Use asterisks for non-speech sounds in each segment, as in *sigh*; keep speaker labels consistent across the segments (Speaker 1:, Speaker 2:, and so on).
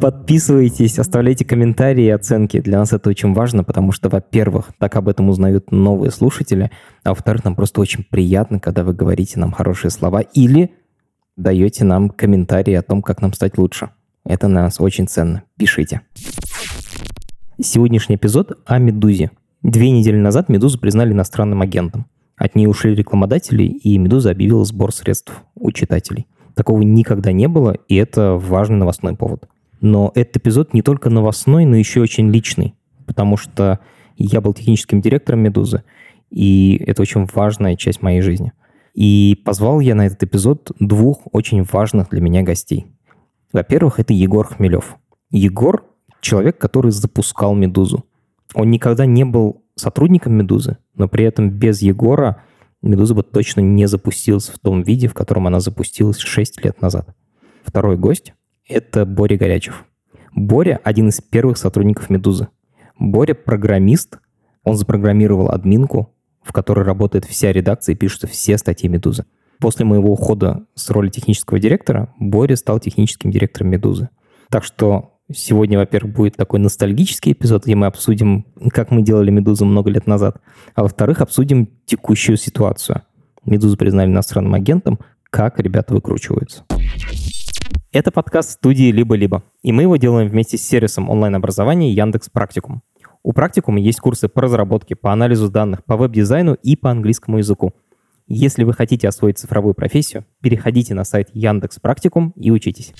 Speaker 1: Подписывайтесь, оставляйте комментарии и оценки. Для нас это очень важно, потому что, во-первых, так об этом узнают новые слушатели, а во-вторых, нам просто очень приятно, когда вы говорите нам хорошие слова или даете нам комментарии о том, как нам стать лучше. Это для нас очень ценно. Пишите. Сегодняшний эпизод о «Медузе». Две недели назад «Медузу» признали иностранным агентом. От нее ушли рекламодатели, и «Медуза» объявила сбор средств у читателей. Такого никогда не было, и это важный новостной повод – но этот эпизод не только новостной, но еще очень личный, потому что я был техническим директором «Медузы», и это очень важная часть моей жизни. И позвал я на этот эпизод двух очень важных для меня гостей. Во-первых, это Егор Хмелев. Егор — человек, который запускал «Медузу». Он никогда не был сотрудником «Медузы», но при этом без Егора «Медуза» бы точно не запустилась в том виде, в котором она запустилась 6 лет назад. Второй гость это Боря Горячев. Боря – один из первых сотрудников «Медузы». Боря – программист, он запрограммировал админку, в которой работает вся редакция и пишутся все статьи «Медузы». После моего ухода с роли технического директора Боря стал техническим директором «Медузы». Так что сегодня, во-первых, будет такой ностальгический эпизод, где мы обсудим, как мы делали «Медузу» много лет назад, а во-вторых, обсудим текущую ситуацию. «Медузу» признали иностранным агентом, как ребята выкручиваются. Это подкаст студии «Либо-либо», и мы его делаем вместе с сервисом онлайн-образования Яндекс Практикум. У Практикума есть курсы по разработке, по анализу данных, по веб-дизайну и по английскому языку. Если вы хотите освоить цифровую профессию, переходите на сайт Яндекс Практикум и учитесь.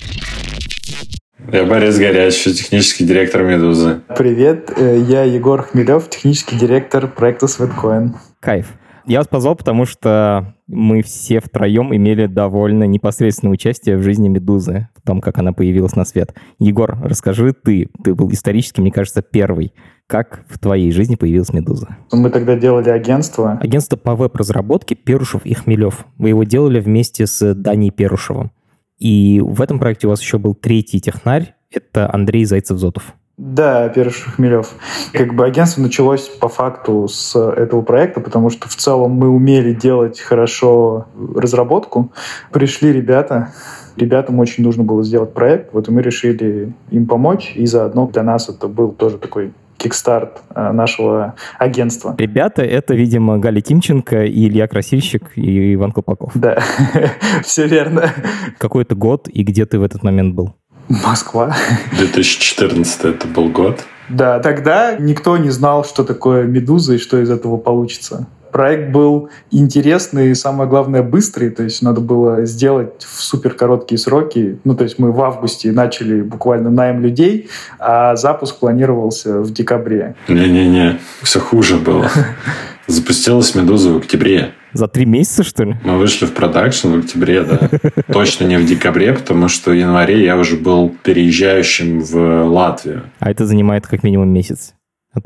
Speaker 2: Я Борис Горячий, технический директор «Медузы».
Speaker 3: Привет, э, я Егор Хмелев, технический директор проекта Sweatcoin.
Speaker 1: Кайф. Я вас позвал, потому что мы все втроем имели довольно непосредственное участие в жизни «Медузы», в том, как она появилась на свет. Егор, расскажи ты, ты был исторически, мне кажется, первый. Как в твоей жизни появилась «Медуза»?
Speaker 3: Мы тогда делали агентство.
Speaker 1: Агентство по веб-разработке «Перушев и Хмелев». Вы его делали вместе с Даней Перушевым. И в этом проекте у вас еще был третий технарь, это Андрей Зайцев-Зотов.
Speaker 3: Да, Петр Шахмелев. Как бы агентство началось по факту с этого проекта, потому что в целом мы умели делать хорошо разработку. Пришли ребята, ребятам очень нужно было сделать проект, вот и мы решили им помочь, и заодно для нас это был тоже такой кикстарт э, нашего агентства.
Speaker 1: Ребята, это, видимо, Галя Тимченко и Илья Красильщик и Иван Колпаков.
Speaker 3: Да, *laughs* все верно.
Speaker 1: Какой это год и где ты в этот момент был?
Speaker 3: Москва.
Speaker 2: 2014 это был год.
Speaker 3: Да, тогда никто не знал, что такое «Медуза» и что из этого получится. Проект был интересный и, самое главное, быстрый, то есть надо было сделать в супер короткие сроки. Ну, то есть мы в августе начали буквально найм людей, а запуск планировался в декабре.
Speaker 2: Не-не-не, все хуже было. *laughs* Запустилась «Медуза» в октябре.
Speaker 1: За три месяца, что ли?
Speaker 2: Мы вышли в продакшн в октябре, да. *laughs* Точно не в декабре, потому что в январе я уже был переезжающим в Латвию.
Speaker 1: А это занимает как минимум месяц.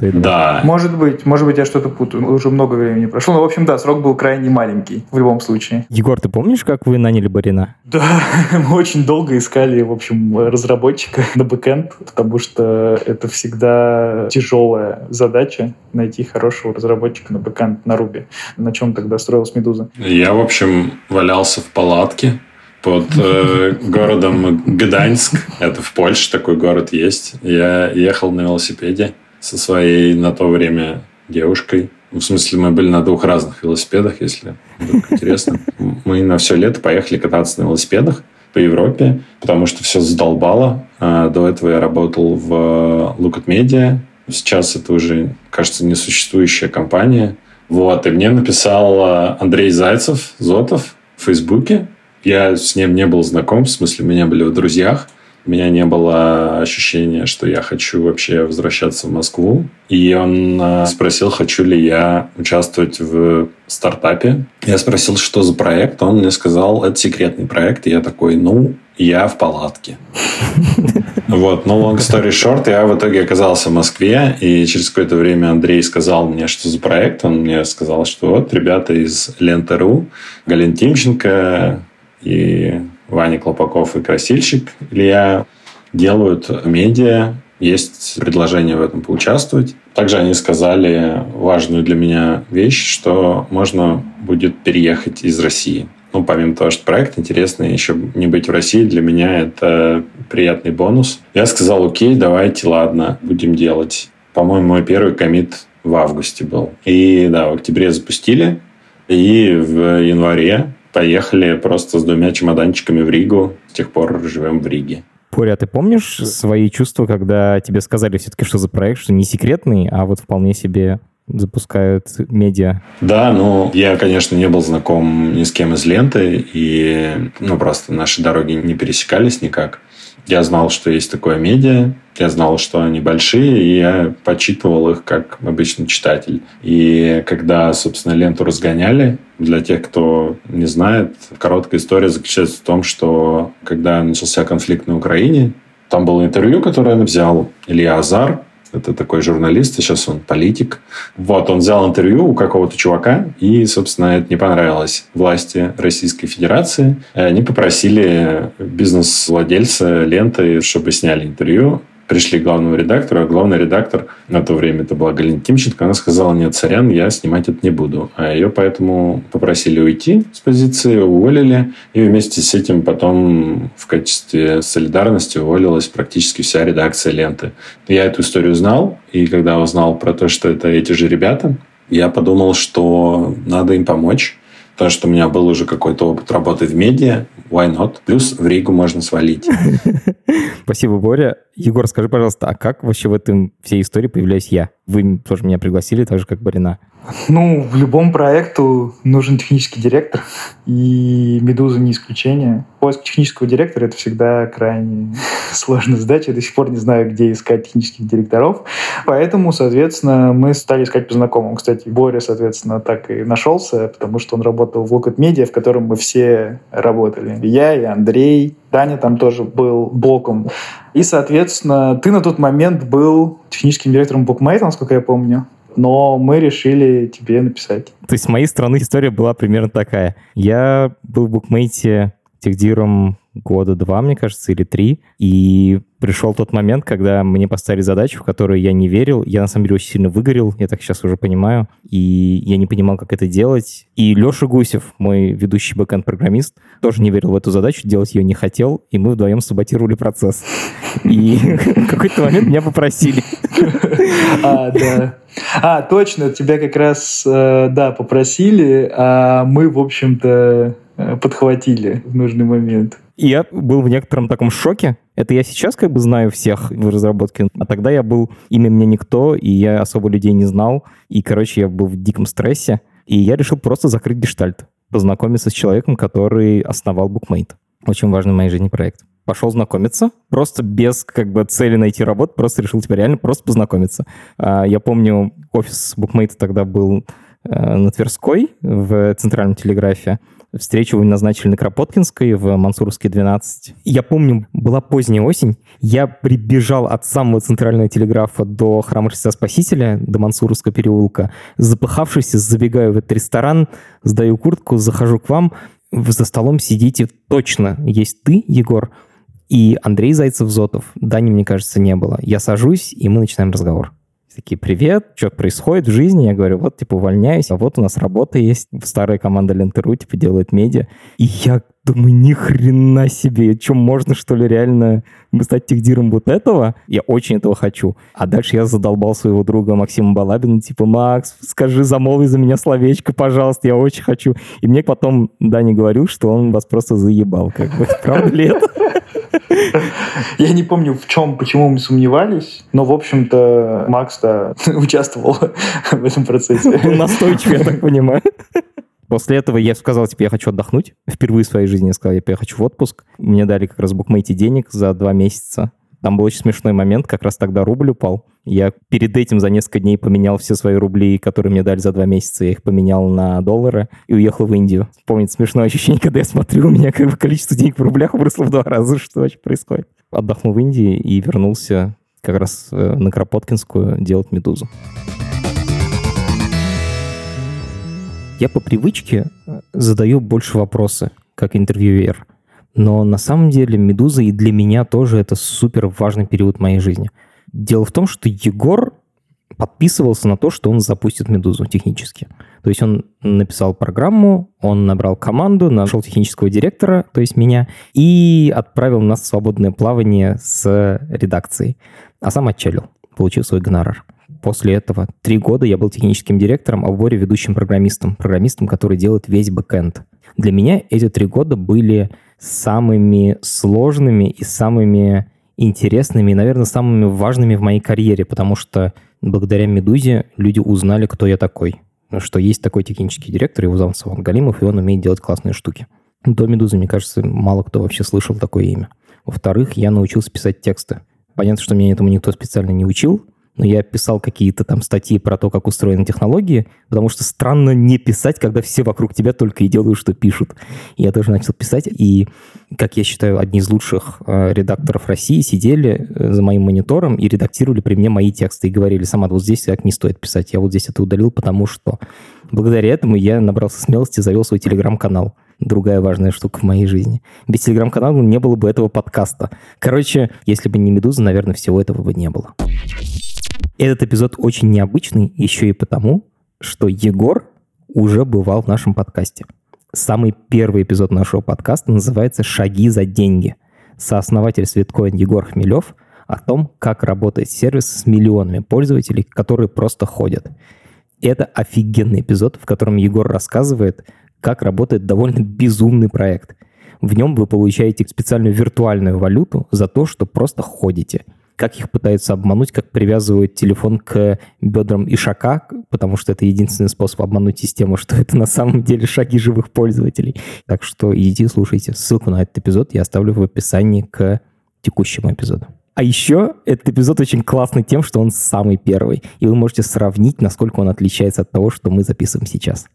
Speaker 2: И да.
Speaker 3: Может быть, может быть, я что-то путаю. Уже много времени прошло. Но, в общем, да, срок был крайне маленький в любом случае.
Speaker 1: Егор, ты помнишь, как вы наняли Барина?
Speaker 3: Да, *laughs* мы очень долго искали, в общем, разработчика на бэкэнд, потому что это всегда тяжелая задача найти хорошего разработчика на бэкэнд на Ruby. На чем тогда строилась Медуза?
Speaker 2: Я, в общем, валялся в палатке под э, *laughs* городом Гданьск. Это в Польше такой город есть. Я ехал на велосипеде со своей на то время девушкой. В смысле, мы были на двух разных велосипедах, если вдруг *laughs* интересно. Мы на все лето поехали кататься на велосипедах по Европе, потому что все задолбало. А до этого я работал в Look at Media. Сейчас это уже, кажется, несуществующая компания. Вот, и мне написал Андрей Зайцев, Зотов, в Фейсбуке. Я с ним не был знаком, в смысле, мы не были в друзьях. У меня не было ощущения, что я хочу вообще возвращаться в Москву. И он э, спросил, хочу ли я участвовать в стартапе. Я спросил, что за проект. Он мне сказал, это секретный проект. И я такой, ну, я в палатке. *laughs* Вот, но long story short, я в итоге оказался в Москве, и через какое-то время Андрей сказал мне, что за проект. Он мне сказал, что вот ребята из Лента.ру, Галин Тимченко и Ваня Клопаков и Красильщик Илья делают медиа, есть предложение в этом поучаствовать. Также они сказали важную для меня вещь, что можно будет переехать из России. Ну, помимо того, что проект интересный, еще не быть в России для меня это приятный бонус. Я сказал, окей, давайте, ладно, будем делать. По-моему, мой первый комит в августе был. И да, в октябре запустили. И в январе поехали просто с двумя чемоданчиками в Ригу. С тех пор живем в Риге.
Speaker 1: Поря, а ты помнишь свои чувства, когда тебе сказали все-таки, что за проект, что не секретный, а вот вполне себе запускают медиа.
Speaker 2: Да, ну, я, конечно, не был знаком ни с кем из ленты, и, ну, просто наши дороги не пересекались никак. Я знал, что есть такое медиа, я знал, что они большие, и я почитывал их как обычный читатель. И когда, собственно, ленту разгоняли, для тех, кто не знает, короткая история заключается в том, что когда начался конфликт на Украине, там было интервью, которое взял Илья Азар, это такой журналист, сейчас он политик. Вот, он взял интервью у какого-то чувака, и, собственно, это не понравилось власти Российской Федерации. Они попросили бизнес-владельца ленты, чтобы сняли интервью пришли к главному редактору, а главный редактор на то время это была Галина Тимченко, она сказала, нет, сорян, я снимать это не буду. А ее поэтому попросили уйти с позиции, уволили, и вместе с этим потом в качестве солидарности уволилась практически вся редакция ленты. Я эту историю знал, и когда узнал про то, что это эти же ребята, я подумал, что надо им помочь, потому что у меня был уже какой-то опыт работы в медиа, why not? Плюс в Ригу можно свалить. *laughs*
Speaker 1: Спасибо, Боря. Егор, скажи, пожалуйста, а как вообще в этом всей истории появляюсь я? Вы тоже меня пригласили, так же, как Барина.
Speaker 3: Ну, в любом проекту нужен технический директор, *laughs* и «Медуза» не исключение. Поиск технического директора — это всегда крайне *laughs* сложная задача. Я до сих пор не знаю, где искать технических директоров. Поэтому, соответственно, мы стали искать по знакомым. Кстати, Боря, соответственно, так и нашелся, потому что он работал в Looked Media, в котором мы все работали. Я и Андрей, Даня там тоже был боком. И, соответственно, ты на тот момент был техническим директором Bookmate, насколько я помню но мы решили тебе написать.
Speaker 1: То есть с моей стороны история была примерно такая. Я был в букмейте техдиром года два, мне кажется, или три. И пришел тот момент, когда мне поставили задачу, в которую я не верил. Я, на самом деле, очень сильно выгорел, я так сейчас уже понимаю. И я не понимал, как это делать. И Леша Гусев, мой ведущий бэкэнд-программист, тоже не верил в эту задачу, делать ее не хотел. И мы вдвоем саботировали процесс. И в какой-то момент меня попросили.
Speaker 3: А, да. А, точно, тебя как раз, э, да, попросили, а мы, в общем-то, э, подхватили в нужный момент.
Speaker 1: И я был в некотором таком шоке. Это я сейчас как бы знаю всех в разработке, а тогда я был имя мне никто, и я особо людей не знал. И, короче, я был в диком стрессе. И я решил просто закрыть гештальт, познакомиться с человеком, который основал Bookmate. Очень важный в моей жизни проект. Пошел знакомиться, просто без как бы цели найти работу, просто решил теперь реально просто познакомиться. А, я помню, офис Bookmate тогда был э, на Тверской в Центральном телеграфе. Встречу назначили на Кропоткинской в Мансуровске 12. Я помню, была поздняя осень. Я прибежал от самого центрального телеграфа до храма Христа Спасителя, до Мансуровского переулка. Запыхавшись, забегаю в этот ресторан, сдаю куртку, захожу к вам. Вы за столом сидите точно. Есть ты, Егор, и Андрей Зайцев-Зотов. Дани, мне кажется, не было. Я сажусь, и мы начинаем разговор такие, привет, что происходит в жизни? Я говорю, вот, типа, увольняюсь, а вот у нас работа есть, старая команда Лентеру, типа, делает медиа. И я думаю, ни хрена себе, что, можно, что ли, реально стать техдиром вот этого? Я очень этого хочу. А дальше я задолбал своего друга Максима Балабина, типа, Макс, скажи, замолви за меня словечко, пожалуйста, я очень хочу. И мне потом Дани говорил, что он вас просто заебал, как бы. *laughs* Правда ли это?
Speaker 3: Я не помню, в чем, почему мы сомневались, но, в общем-то, Макс да, *laughs* участвовал в этом процессе.
Speaker 1: Был настойчив, я так понимаю. После этого я сказал, типа, я хочу отдохнуть. Впервые в своей жизни я сказал, типа, я хочу в отпуск. Мне дали как раз букмейте денег за два месяца. Там был очень смешной момент, как раз тогда рубль упал. Я перед этим за несколько дней поменял все свои рубли, которые мне дали за два месяца, я их поменял на доллары и уехал в Индию. Помнит смешное ощущение, когда я смотрю, у меня как бы количество денег в рублях выросло в два раза, *laughs* что вообще происходит. отдохнул в Индии и вернулся как раз э, на Кропоткинскую делать «Медузу». Я по привычке э, задаю больше вопросы, как интервьюер. Но на самом деле «Медуза» и для меня тоже это супер важный период моей жизни. Дело в том, что Егор подписывался на то, что он запустит «Медузу» технически. То есть он написал программу, он набрал команду, нашел технического директора, то есть меня, и отправил нас в свободное плавание с редакцией. А сам отчалил, получил свой гонорар. После этого три года я был техническим директором, а в Боре ведущим программистом. Программистом, который делает весь бэкэнд. Для меня эти три года были самыми сложными и самыми интересными, и, наверное, самыми важными в моей карьере, потому что благодаря «Медузе» люди узнали, кто я такой. Что есть такой технический директор, его зовут Саван Галимов, и он умеет делать классные штуки. До «Медузы», мне кажется, мало кто вообще слышал такое имя. Во-вторых, я научился писать тексты. Понятно, что меня этому никто специально не учил, но я писал какие-то там статьи про то, как устроены технологии, потому что странно не писать, когда все вокруг тебя только и делают, что пишут. я тоже начал писать, и, как я считаю, одни из лучших э, редакторов России сидели э, за моим монитором и редактировали при мне мои тексты и говорили, сама вот здесь так не стоит писать, я вот здесь это удалил, потому что... Благодаря этому я набрался смелости, завел свой телеграм-канал другая важная штука в моей жизни. Без телеграм-канала не было бы этого подкаста. Короче, если бы не «Медуза», наверное, всего этого бы не было. Этот эпизод очень необычный еще и потому, что Егор уже бывал в нашем подкасте. Самый первый эпизод нашего подкаста называется «Шаги за деньги». Сооснователь Светкоин Егор Хмелев о том, как работает сервис с миллионами пользователей, которые просто ходят. Это офигенный эпизод, в котором Егор рассказывает, как работает довольно безумный проект. В нем вы получаете специальную виртуальную валюту за то, что просто ходите – как их пытаются обмануть, как привязывают телефон к бедрам ишака, потому что это единственный способ обмануть систему, *laughs* что это на самом деле шаги живых пользователей. Так что идите слушайте. Ссылку на этот эпизод я оставлю в описании к текущему эпизоду. А еще этот эпизод очень классный тем, что он самый первый, и вы можете сравнить, насколько он отличается от того, что мы записываем сейчас.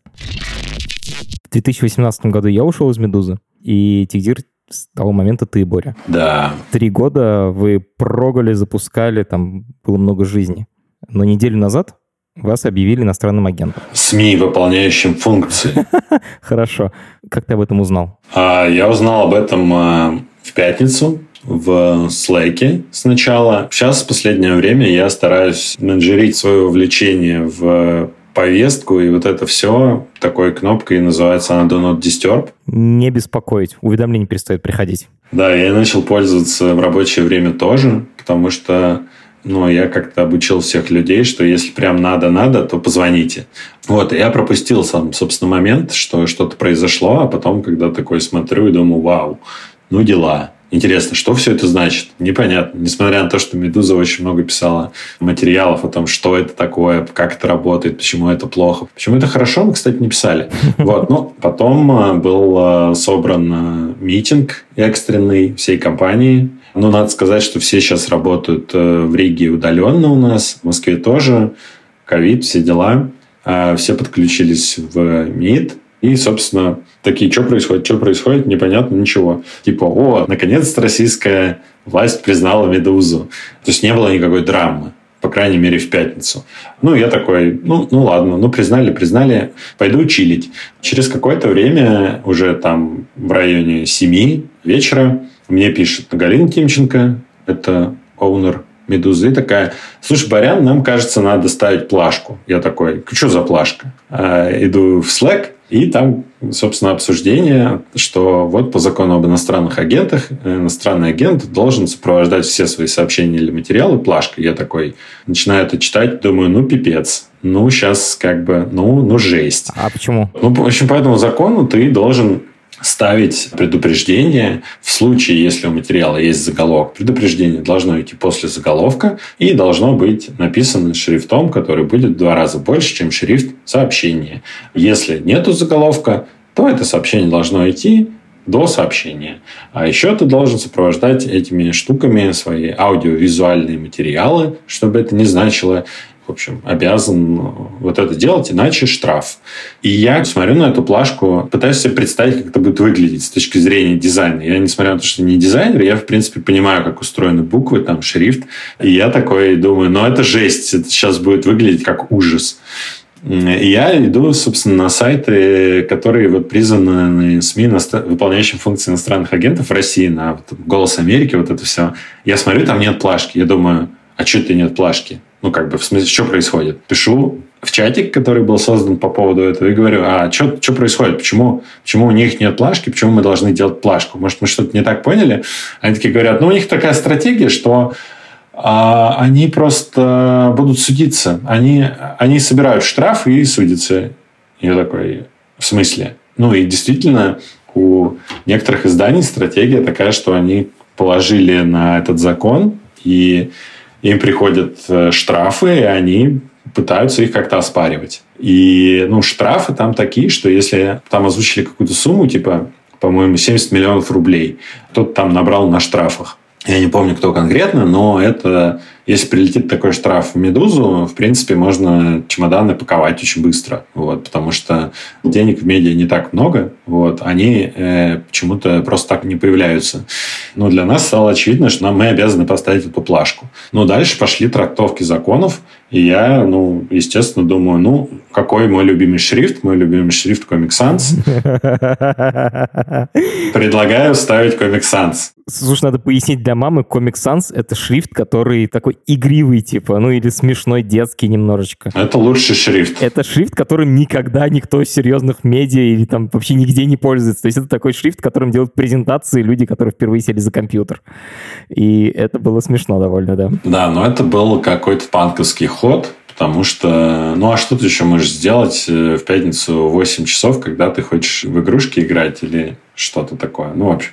Speaker 1: В 2018 году я ушел из «Медузы», и Тигдир с того момента ты, Боря.
Speaker 2: Да.
Speaker 1: Три года вы прогали, запускали, там было много жизни. Но неделю назад вас объявили иностранным агентом.
Speaker 2: СМИ, выполняющим функции. *laughs*
Speaker 1: Хорошо. Как ты об этом узнал?
Speaker 2: А, я узнал об этом а, в пятницу в Slack сначала. Сейчас, в последнее время, я стараюсь менеджерить свое увлечение в повестку, и вот это все такой кнопкой называется она Do Not Disturb.
Speaker 1: Не беспокоить, уведомления перестают приходить.
Speaker 2: Да, я начал пользоваться в рабочее время тоже, потому что ну, я как-то обучил всех людей, что если прям надо-надо, то позвоните. Вот, я пропустил сам, собственно, момент, что что-то произошло, а потом, когда такой смотрю и думаю, вау, ну дела. Интересно, что все это значит? Непонятно. Несмотря на то, что «Медуза» очень много писала материалов о том, что это такое, как это работает, почему это плохо. Почему это хорошо, мы, кстати, не писали. *laughs* Вот. Но потом э, был э, собран э, митинг экстренный всей компании. Ну, надо сказать, что все сейчас работают в Риге удаленно у нас, в Москве тоже. Ковид, все дела. Все подключились в МИД. И, собственно, такие, что происходит, что происходит, непонятно, ничего. Типа, о, наконец-то российская власть признала «Медузу». То есть не было никакой драмы по крайней мере, в пятницу. Ну, я такой, ну, ну ладно, ну, признали, признали, пойду чилить. Через какое-то время, уже там в районе 7 вечера, мне пишет Галина Тимченко, это оунер Медузы, такая, слушай, Барян, нам кажется, надо ставить плашку. Я такой, что за плашка? А, иду в Slack, и там, собственно, обсуждение, что вот по закону об иностранных агентах иностранный агент должен сопровождать все свои сообщения или материалы плашкой. Я такой начинаю это читать, думаю, ну, пипец. Ну, сейчас как бы, ну, ну, жесть.
Speaker 1: А почему?
Speaker 2: Ну, в общем, по этому закону ты должен ставить предупреждение в случае, если у материала есть заголовок. Предупреждение должно идти после заголовка и должно быть написано шрифтом, который будет в два раза больше, чем шрифт сообщения. Если нету заголовка, то это сообщение должно идти до сообщения. А еще ты должен сопровождать этими штуками свои аудиовизуальные материалы, чтобы это не значило в общем, обязан вот это делать, иначе штраф. И я смотрю на эту плашку, пытаюсь себе представить, как это будет выглядеть с точки зрения дизайна. Я, несмотря на то, что не дизайнер, я, в принципе, понимаю, как устроены буквы, там, шрифт. И я такой думаю, ну, это жесть, это сейчас будет выглядеть как ужас. И я иду, собственно, на сайты, которые вот признаны СМИ, выполняющим функции иностранных агентов в России, на вот, «Голос Америки», вот это все. Я смотрю, там нет плашки. Я думаю, а что это нет плашки? Ну, как бы, в смысле, что происходит? Пишу в чатик, который был создан по поводу этого, и говорю, а что, происходит? Почему, почему у них нет плашки? Почему мы должны делать плашку? Может, мы что-то не так поняли? Они такие говорят, ну, у них такая стратегия, что а, они просто будут судиться. Они, они собирают штраф и судятся. Я такой, в смысле? Ну, и действительно, у некоторых изданий стратегия такая, что они положили на этот закон, и им приходят э, штрафы, и они пытаются их как-то оспаривать. И ну, штрафы там такие, что если там озвучили какую-то сумму, типа, по-моему, 70 миллионов рублей, кто-то там набрал на штрафах. Я не помню, кто конкретно, но это если прилетит такой штраф в «Медузу», в принципе, можно чемоданы паковать очень быстро, вот, потому что денег в медиа не так много, вот, они э, почему-то просто так не появляются. Но для нас стало очевидно, что нам, мы обязаны поставить эту плашку. Но дальше пошли трактовки законов, и я, ну, естественно, думаю, ну, какой мой любимый шрифт? Мой любимый шрифт Comic Sans. *laughs* Предлагаю ставить Comic Sans.
Speaker 1: Слушай, надо пояснить для мамы, Comic Sans — это шрифт, который такой игривый, типа, ну или смешной, детский немножечко.
Speaker 2: Это лучший шрифт.
Speaker 1: Это шрифт, которым никогда никто из серьезных медиа или там вообще нигде не пользуется. То есть это такой шрифт, которым делают презентации люди, которые впервые сели за компьютер. И это было смешно довольно, да.
Speaker 2: Да, но это был какой-то панковский ход, Потому что, ну а что ты еще можешь сделать э, в пятницу в 8 часов, когда ты хочешь в игрушки играть или что-то такое. Ну, в общем.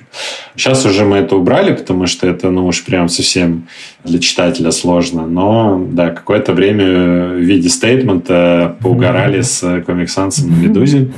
Speaker 2: Сейчас уже мы это убрали, потому что это, ну, уж прям совсем для читателя сложно. Но, да, какое-то время в виде стейтмента поугорали с Comic Sans на Медузе.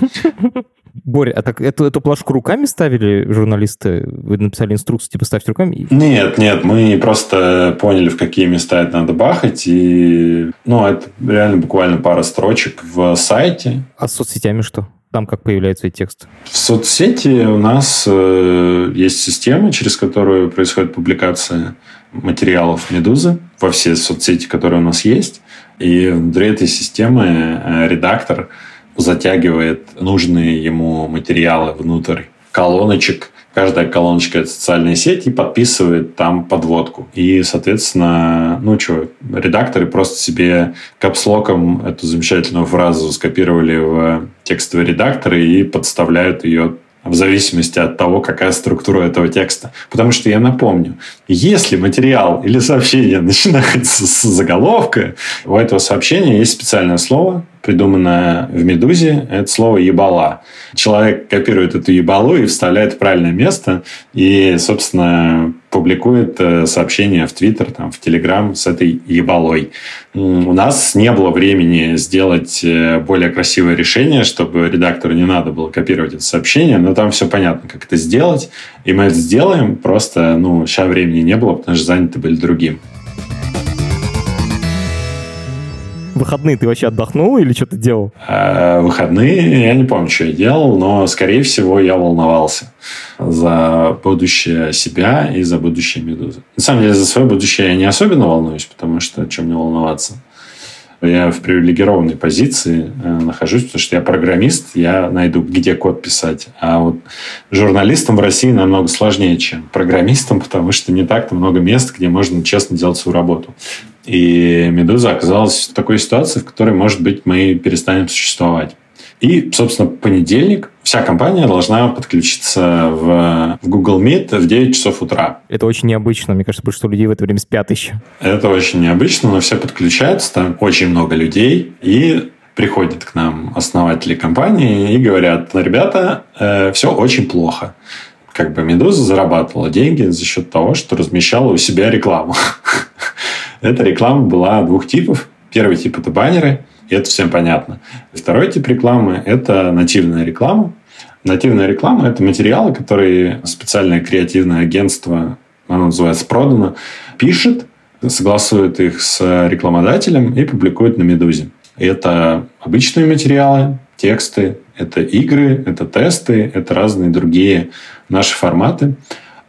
Speaker 1: Боря, а так эту, эту плашку руками ставили журналисты? Вы написали инструкцию, типа, ставьте руками?
Speaker 2: Нет, нет, мы просто поняли, в какие места это надо бахать, и, ну, это реально буквально пара строчек в сайте.
Speaker 1: А с соцсетями что? Там как появляется эти текст?
Speaker 2: В соцсети у нас э, есть система, через которую происходит публикация материалов «Медузы» во все соцсети, которые у нас есть. И внутри этой системы э, редактор – затягивает нужные ему материалы внутрь колоночек. Каждая колоночка – это социальная сеть и подписывает там подводку. И, соответственно, ну что, редакторы просто себе капслоком эту замечательную фразу скопировали в текстовый редактор и подставляют ее в зависимости от того, какая структура этого текста. Потому что я напомню, если материал или сообщение *laughs* начинается с заголовка, у этого сообщения есть специальное слово, придуманное в «Медузе», это слово «ебала». Человек копирует эту ебалу и вставляет в правильное место, и, собственно, публикует э, сообщение в Твиттер, там, в Телеграм с этой ебалой. У нас не было времени сделать э, более красивое решение, чтобы редактору не надо было копировать это сообщение, но там все понятно, как это сделать, и мы это сделаем, просто, ну, сейчас времени не было, потому что заняты были другим.
Speaker 1: Выходные ты вообще отдохнул или что ты делал?
Speaker 2: А, выходные я не помню, что я делал, но, скорее всего, я волновался за будущее себя и за будущее Медузы. На самом деле, за свое будущее я не особенно волнуюсь, потому что чем мне волноваться? Я в привилегированной позиции э, нахожусь, потому что я программист, я найду, где код писать. А вот журналистам в России намного сложнее, чем программистам, потому что не так-то много мест, где можно честно делать свою работу. И «Медуза» оказалась в такой ситуации, в которой, может быть, мы перестанем существовать. И, собственно, понедельник вся компания должна подключиться в, в Google Meet в 9 часов утра.
Speaker 1: Это очень необычно. Мне кажется, большинство людей в это время спят еще.
Speaker 2: Это очень необычно, но все подключаются. Там очень много людей. И приходят к нам основатели компании и говорят, ребята, э, все очень плохо. Как бы «Медуза» зарабатывала деньги за счет того, что размещала у себя рекламу. *laughs* Эта реклама была двух типов. Первый тип – это баннеры, и это всем понятно. Второй тип рекламы – это нативная реклама. Нативная реклама – это материалы, которые специальное креативное агентство, оно называется «Продано», пишет согласует их с рекламодателем и публикует на «Медузе». Это обычные материалы, тексты, это игры, это тесты, это разные другие наши форматы.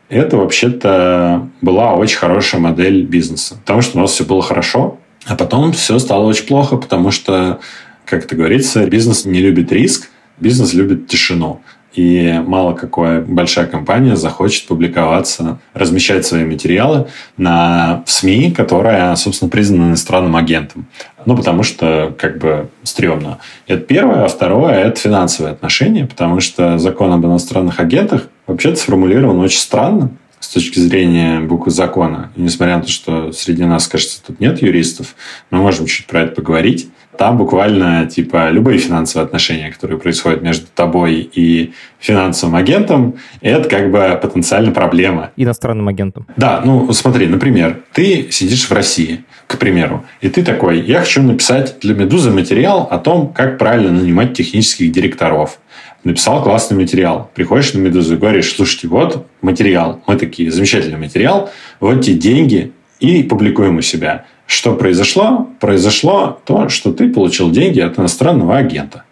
Speaker 2: Это вообще-то была очень хорошая модель бизнеса, потому что у нас все было хорошо, а потом все стало очень плохо, потому что, как это говорится, бизнес не любит риск, бизнес любит тишину. И мало какая большая компания захочет публиковаться, размещать свои материалы на СМИ, которая, собственно, признана иностранным агентом. Ну, потому что, как бы, стрёмно. Это первое. А второе – это финансовые отношения, потому что закон об иностранных агентах вообще-то сформулирован очень странно с точки зрения буквы закона. И несмотря на то, что среди нас, кажется, тут нет юристов, мы можем чуть про это поговорить. Там буквально типа любые финансовые отношения, которые происходят между тобой и финансовым агентом, это как бы потенциально проблема.
Speaker 1: Иностранным агентом.
Speaker 2: Да, ну смотри, например, ты сидишь в России, к примеру, и ты такой, я хочу написать для «Медузы» материал о том, как правильно нанимать технических директоров написал классный материал. Приходишь на «Медузу» и говоришь, слушайте, вот материал. Мы такие, замечательный материал, вот те деньги, и публикуем у себя. Что произошло? Произошло то, что ты получил деньги от иностранного агента.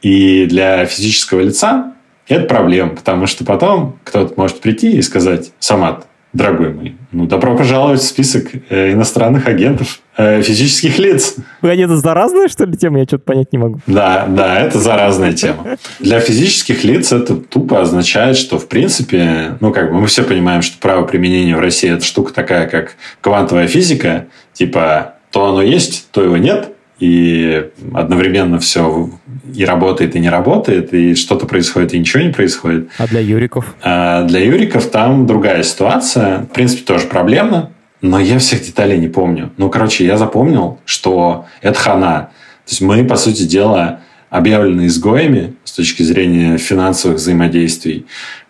Speaker 2: И для физического лица это проблема, потому что потом кто-то может прийти и сказать, Самат, дорогой мой, ну, добро пожаловать в список э, иностранных агентов физических лиц.
Speaker 1: Погоди, это заразная, что ли, тема? Я что-то понять не могу.
Speaker 2: Да, да, это заразная тема. Для физических лиц это тупо означает, что, в принципе, ну, как бы мы все понимаем, что право применения в России это штука такая, как квантовая физика, типа то оно есть, то его нет, и одновременно все и работает, и не работает, и что-то происходит, и ничего не происходит.
Speaker 1: А для юриков?
Speaker 2: А для юриков там другая ситуация. В принципе, тоже проблемно, но я всех деталей не помню. Ну, короче, я запомнил, что это хана. То есть мы, по сути дела, объявлены изгоями с точки зрения финансовых взаимодействий.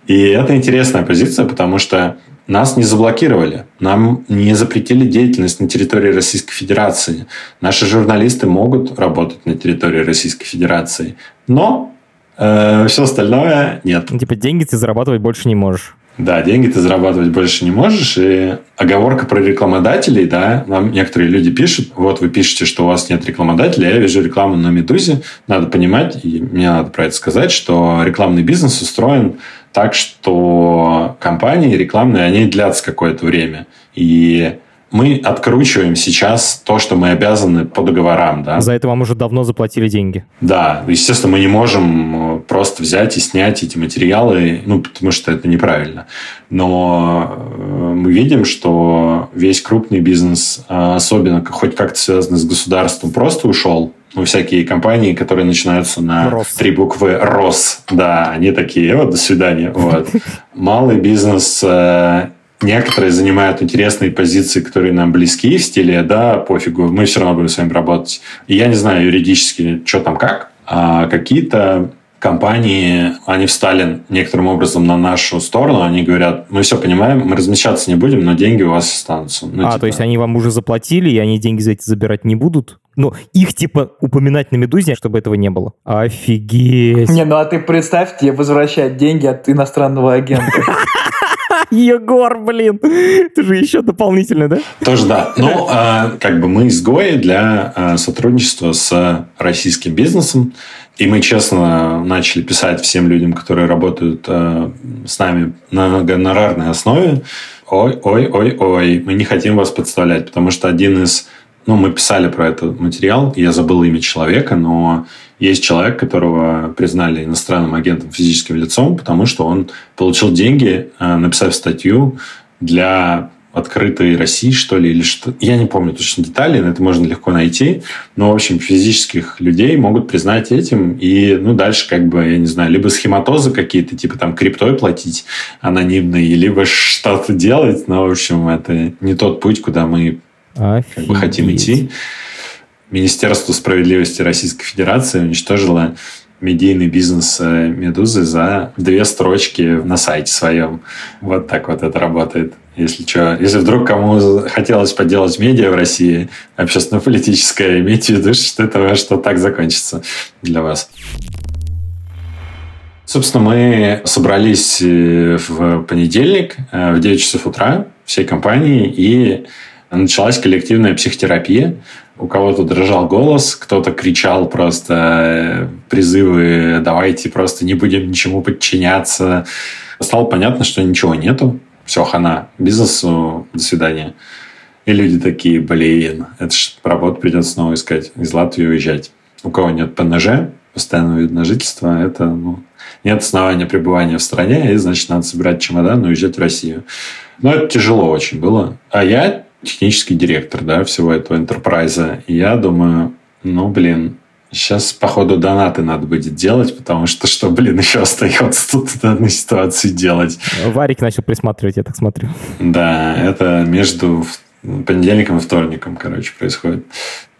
Speaker 2: И это интересная позиция, потому что нас не заблокировали, нам не запретили деятельность на территории Российской Федерации. Наши журналисты могут работать на территории Российской Федерации, но э, все остальное нет.
Speaker 1: Типа деньги ты зарабатывать больше не можешь.
Speaker 2: Да, деньги ты зарабатывать больше не можешь. И оговорка про рекламодателей, да, нам некоторые люди пишут, вот вы пишете, что у вас нет рекламодателя, я вижу рекламу на Медузе. Надо понимать, и мне надо про это сказать, что рекламный бизнес устроен так, что компании рекламные, они длятся какое-то время. И мы откручиваем сейчас то, что мы обязаны по договорам. Да?
Speaker 1: За это вам уже давно заплатили деньги.
Speaker 2: Да, естественно, мы не можем э, просто взять и снять эти материалы, ну, потому что это неправильно. Но э, мы видим, что весь крупный бизнес, э, особенно хоть как-то связанный с государством, просто ушел ну, всякие компании, которые начинаются на Рос. три буквы РОС. Да, они такие, вот, до свидания. Вот. *laughs* Малый бизнес э, Некоторые занимают интересные позиции, которые нам близки в стиле, да, пофигу, мы все равно будем с вами работать. И я не знаю юридически, что там как, а какие-то компании, они встали некоторым образом на нашу сторону, они говорят, мы все понимаем, мы размещаться не будем, но деньги у вас останутся.
Speaker 1: Ну, а, типа... то есть они вам уже заплатили, и они деньги за эти забирать не будут? Ну, их типа упоминать на «Медузе», чтобы этого не было. Офигеть.
Speaker 3: Не, ну а ты представь, тебе возвращать деньги от иностранного агента. *laughs* *laughs*
Speaker 1: Егор, блин, это же еще дополнительно, да?
Speaker 2: Тоже да. *laughs* Ну, э, как бы мы изгои для э, сотрудничества с российским бизнесом. И мы честно начали писать всем людям, которые работают э, с нами на гонорарной основе. Ой, ой, ой, ой, мы не хотим вас подставлять, потому что один из... Ну, мы писали про этот материал, я забыл имя человека, но есть человек, которого признали иностранным агентом физическим лицом, потому что он получил деньги, э, написав статью для открытой России, что ли, или что. Я не помню точно детали, но это можно легко найти. Но, в общем, физических людей могут признать этим. И, ну, дальше, как бы, я не знаю, либо схематозы какие-то, типа там криптой платить анонимные, либо что-то делать. Но, в общем, это не тот путь, куда мы как бы, хотим идти. Министерство справедливости Российской Федерации уничтожило медийный бизнес э, «Медузы» за две строчки на сайте своем. Вот так вот это работает. Если что, если вдруг кому хотелось поделать медиа в России, общественно-политическое, имейте в виду, что это что так закончится для вас. Собственно, мы собрались э, в понедельник э, в 9 часов утра всей компании и Началась коллективная психотерапия. У кого-то дрожал голос, кто-то кричал просто э, призывы «давайте просто не будем ничему подчиняться». Стало понятно, что ничего нету. Все, хана. Бизнесу до свидания. И люди такие, блин, это ж работу придется снова искать, из Латвии уезжать. У кого нет ПНЖ, постоянного вида на жительство, это ну, нет основания пребывания в стране, и значит надо собирать чемодан и уезжать в Россию. Но это тяжело очень было. А я технический директор да, всего этого энтерпрайза. И я думаю, ну, блин, Сейчас, походу, донаты надо будет делать, потому что *laughs* что, блин, еще остается тут в данной ситуации делать?
Speaker 1: Варик начал присматривать, я так смотрю.
Speaker 2: Да, это между понедельником и вторником, короче, происходит.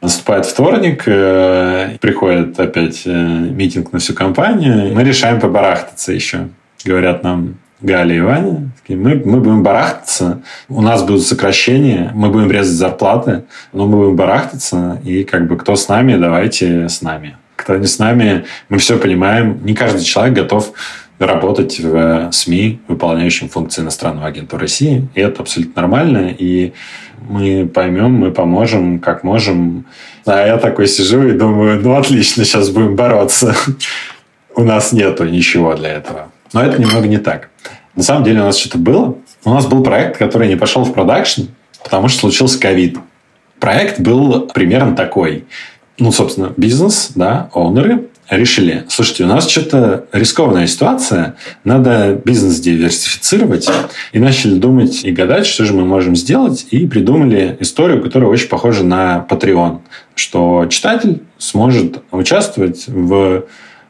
Speaker 2: Наступает вторник, э, приходит опять э, митинг на всю компанию. Мы решаем побарахтаться еще. Говорят нам, Галя и Ваня, мы, мы будем барахтаться, у нас будут сокращения, мы будем резать зарплаты, но мы будем барахтаться, и как бы кто с нами, давайте с нами. Кто не с нами, мы все понимаем, не каждый человек готов работать в СМИ, выполняющим функции иностранного агента России, и это абсолютно нормально, и мы поймем, мы поможем, как можем. А я такой сижу и думаю, ну отлично, сейчас будем бороться. *laughs* У нас нету ничего для этого. Но это немного не так. На самом деле у нас что-то было. У нас был проект, который не пошел в продакшн, потому что случился ковид. Проект был примерно такой. Ну, собственно, бизнес, да, оунеры решили, слушайте, у нас что-то рискованная ситуация, надо бизнес диверсифицировать. И начали думать и гадать, что же мы можем сделать. И придумали историю, которая очень похожа на Patreon. Что читатель сможет участвовать в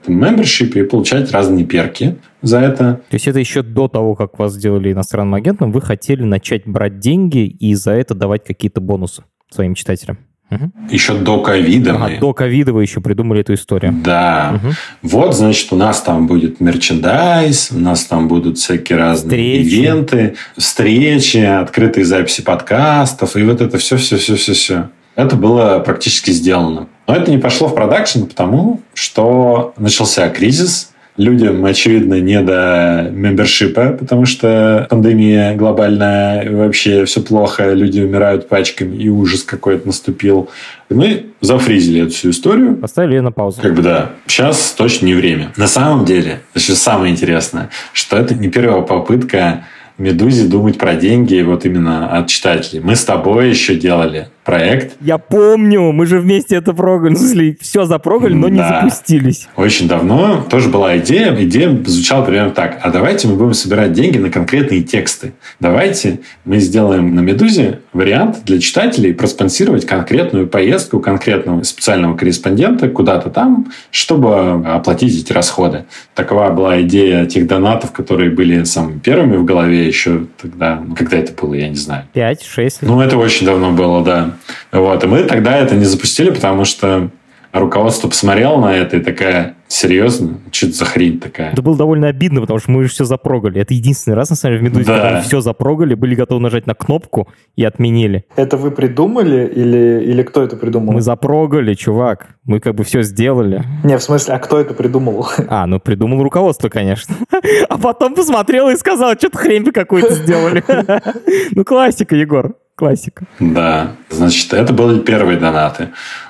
Speaker 2: membership и получать разные перки за это.
Speaker 1: То есть это еще до того, как вас сделали иностранным агентом, вы хотели начать брать деньги и за это давать какие-то бонусы своим читателям?
Speaker 2: Угу. Еще до ковида
Speaker 1: ага. До ковида вы еще придумали эту историю.
Speaker 2: Да. Угу. Вот, значит, у нас там будет мерчендайз, у нас там будут всякие разные встречи. ивенты, встречи, открытые записи подкастов, и вот это все, все, все, все, все. Это было практически сделано. Но это не пошло в продакшн, потому что начался кризис, людям, очевидно, не до мембершипа, потому что пандемия глобальная, вообще все плохо, люди умирают пачками, и ужас какой-то наступил. И мы зафризили эту всю историю.
Speaker 1: Поставили ее на паузу.
Speaker 2: Как бы да. Сейчас точно не время. На самом деле, еще самое интересное, что это не первая попытка Медузе думать про деньги вот именно от читателей. Мы с тобой еще делали проект.
Speaker 1: Я помню, мы же вместе это смысле, все запрогали, но не запустились.
Speaker 2: Очень давно тоже была идея. Идея звучала примерно так. А давайте мы будем собирать деньги на конкретные тексты. Давайте мы сделаем на Медузе вариант для читателей проспонсировать конкретную поездку конкретного специального корреспондента куда-то там, чтобы оплатить эти расходы. Такова была идея тех донатов, которые были самыми первыми в голове еще тогда. Ну, когда это было, я не знаю.
Speaker 1: Пять, шесть.
Speaker 2: Ну, это очень давно было, да. Вот. И мы тогда это не запустили, потому что руководство посмотрело на это и такая, серьезно? Что это за хрень такая?
Speaker 1: Это было довольно обидно, потому что мы же все запрогали. Это единственный раз, на самом деле, в «Медузе», да. когда мы все запрогали, были готовы нажать на кнопку и отменили.
Speaker 3: Это вы придумали или, или кто это придумал?
Speaker 1: Мы запрогали, чувак. Мы как бы все сделали.
Speaker 3: Не, в смысле, а кто это придумал? *laughs*
Speaker 1: А, ну придумал руководство, конечно. *laughs* А потом посмотрел и сказал, что-то хрень какую-то сделали. *laughs* Ну, классика, Егор классика.
Speaker 2: Да, значит, это были первые донаты.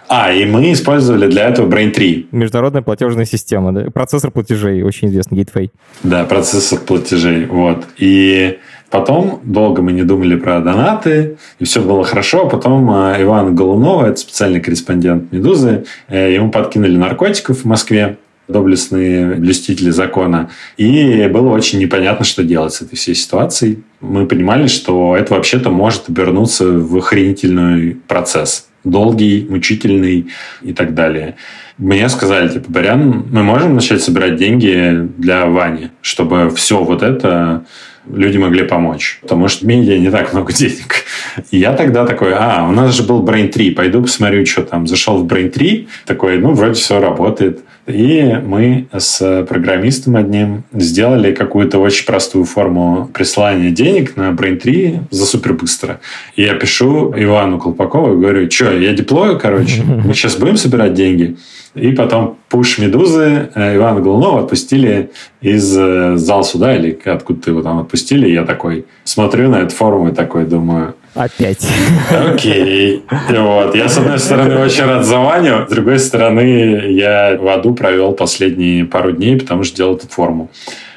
Speaker 2: А, и мы использовали для этого Brain3.
Speaker 1: Международная платежная система, да? Процессор платежей, очень известный, Gateway.
Speaker 2: Да, процессор платежей, вот. И потом долго мы не думали про донаты, и все было хорошо. Потом а, Иван Голунова, это специальный корреспондент «Медузы», э, ему подкинули наркотиков в Москве доблестные блюстители закона. И было очень непонятно, что делать с этой всей ситуацией. Мы понимали, что это вообще-то может обернуться в охренительный процесс. Долгий, мучительный и так далее. Мне сказали, типа, Барян, мы можем начать собирать деньги для Вани, чтобы все вот это люди могли помочь. Потому что в медиа не так много денег. И я тогда такой, а, у нас же был Brain 3, пойду посмотрю, что там. Зашел в Brain 3, такой, ну, вроде все работает. И мы с программистом одним сделали какую-то очень простую форму присылания денег на Brain3 за супер быстро. И я пишу Ивану Колпакову и говорю, что, я деплою, короче, мы сейчас будем собирать деньги. И потом пуш Медузы э, Ивана Голунова отпустили из э, зал суда или откуда-то его там отпустили. Я такой смотрю на эту форму и такой думаю,
Speaker 1: Опять.
Speaker 2: Окей. Вот. Я, с одной стороны, очень рад за Ваню, с другой стороны, я в аду провел последние пару дней, потому что делал эту форму.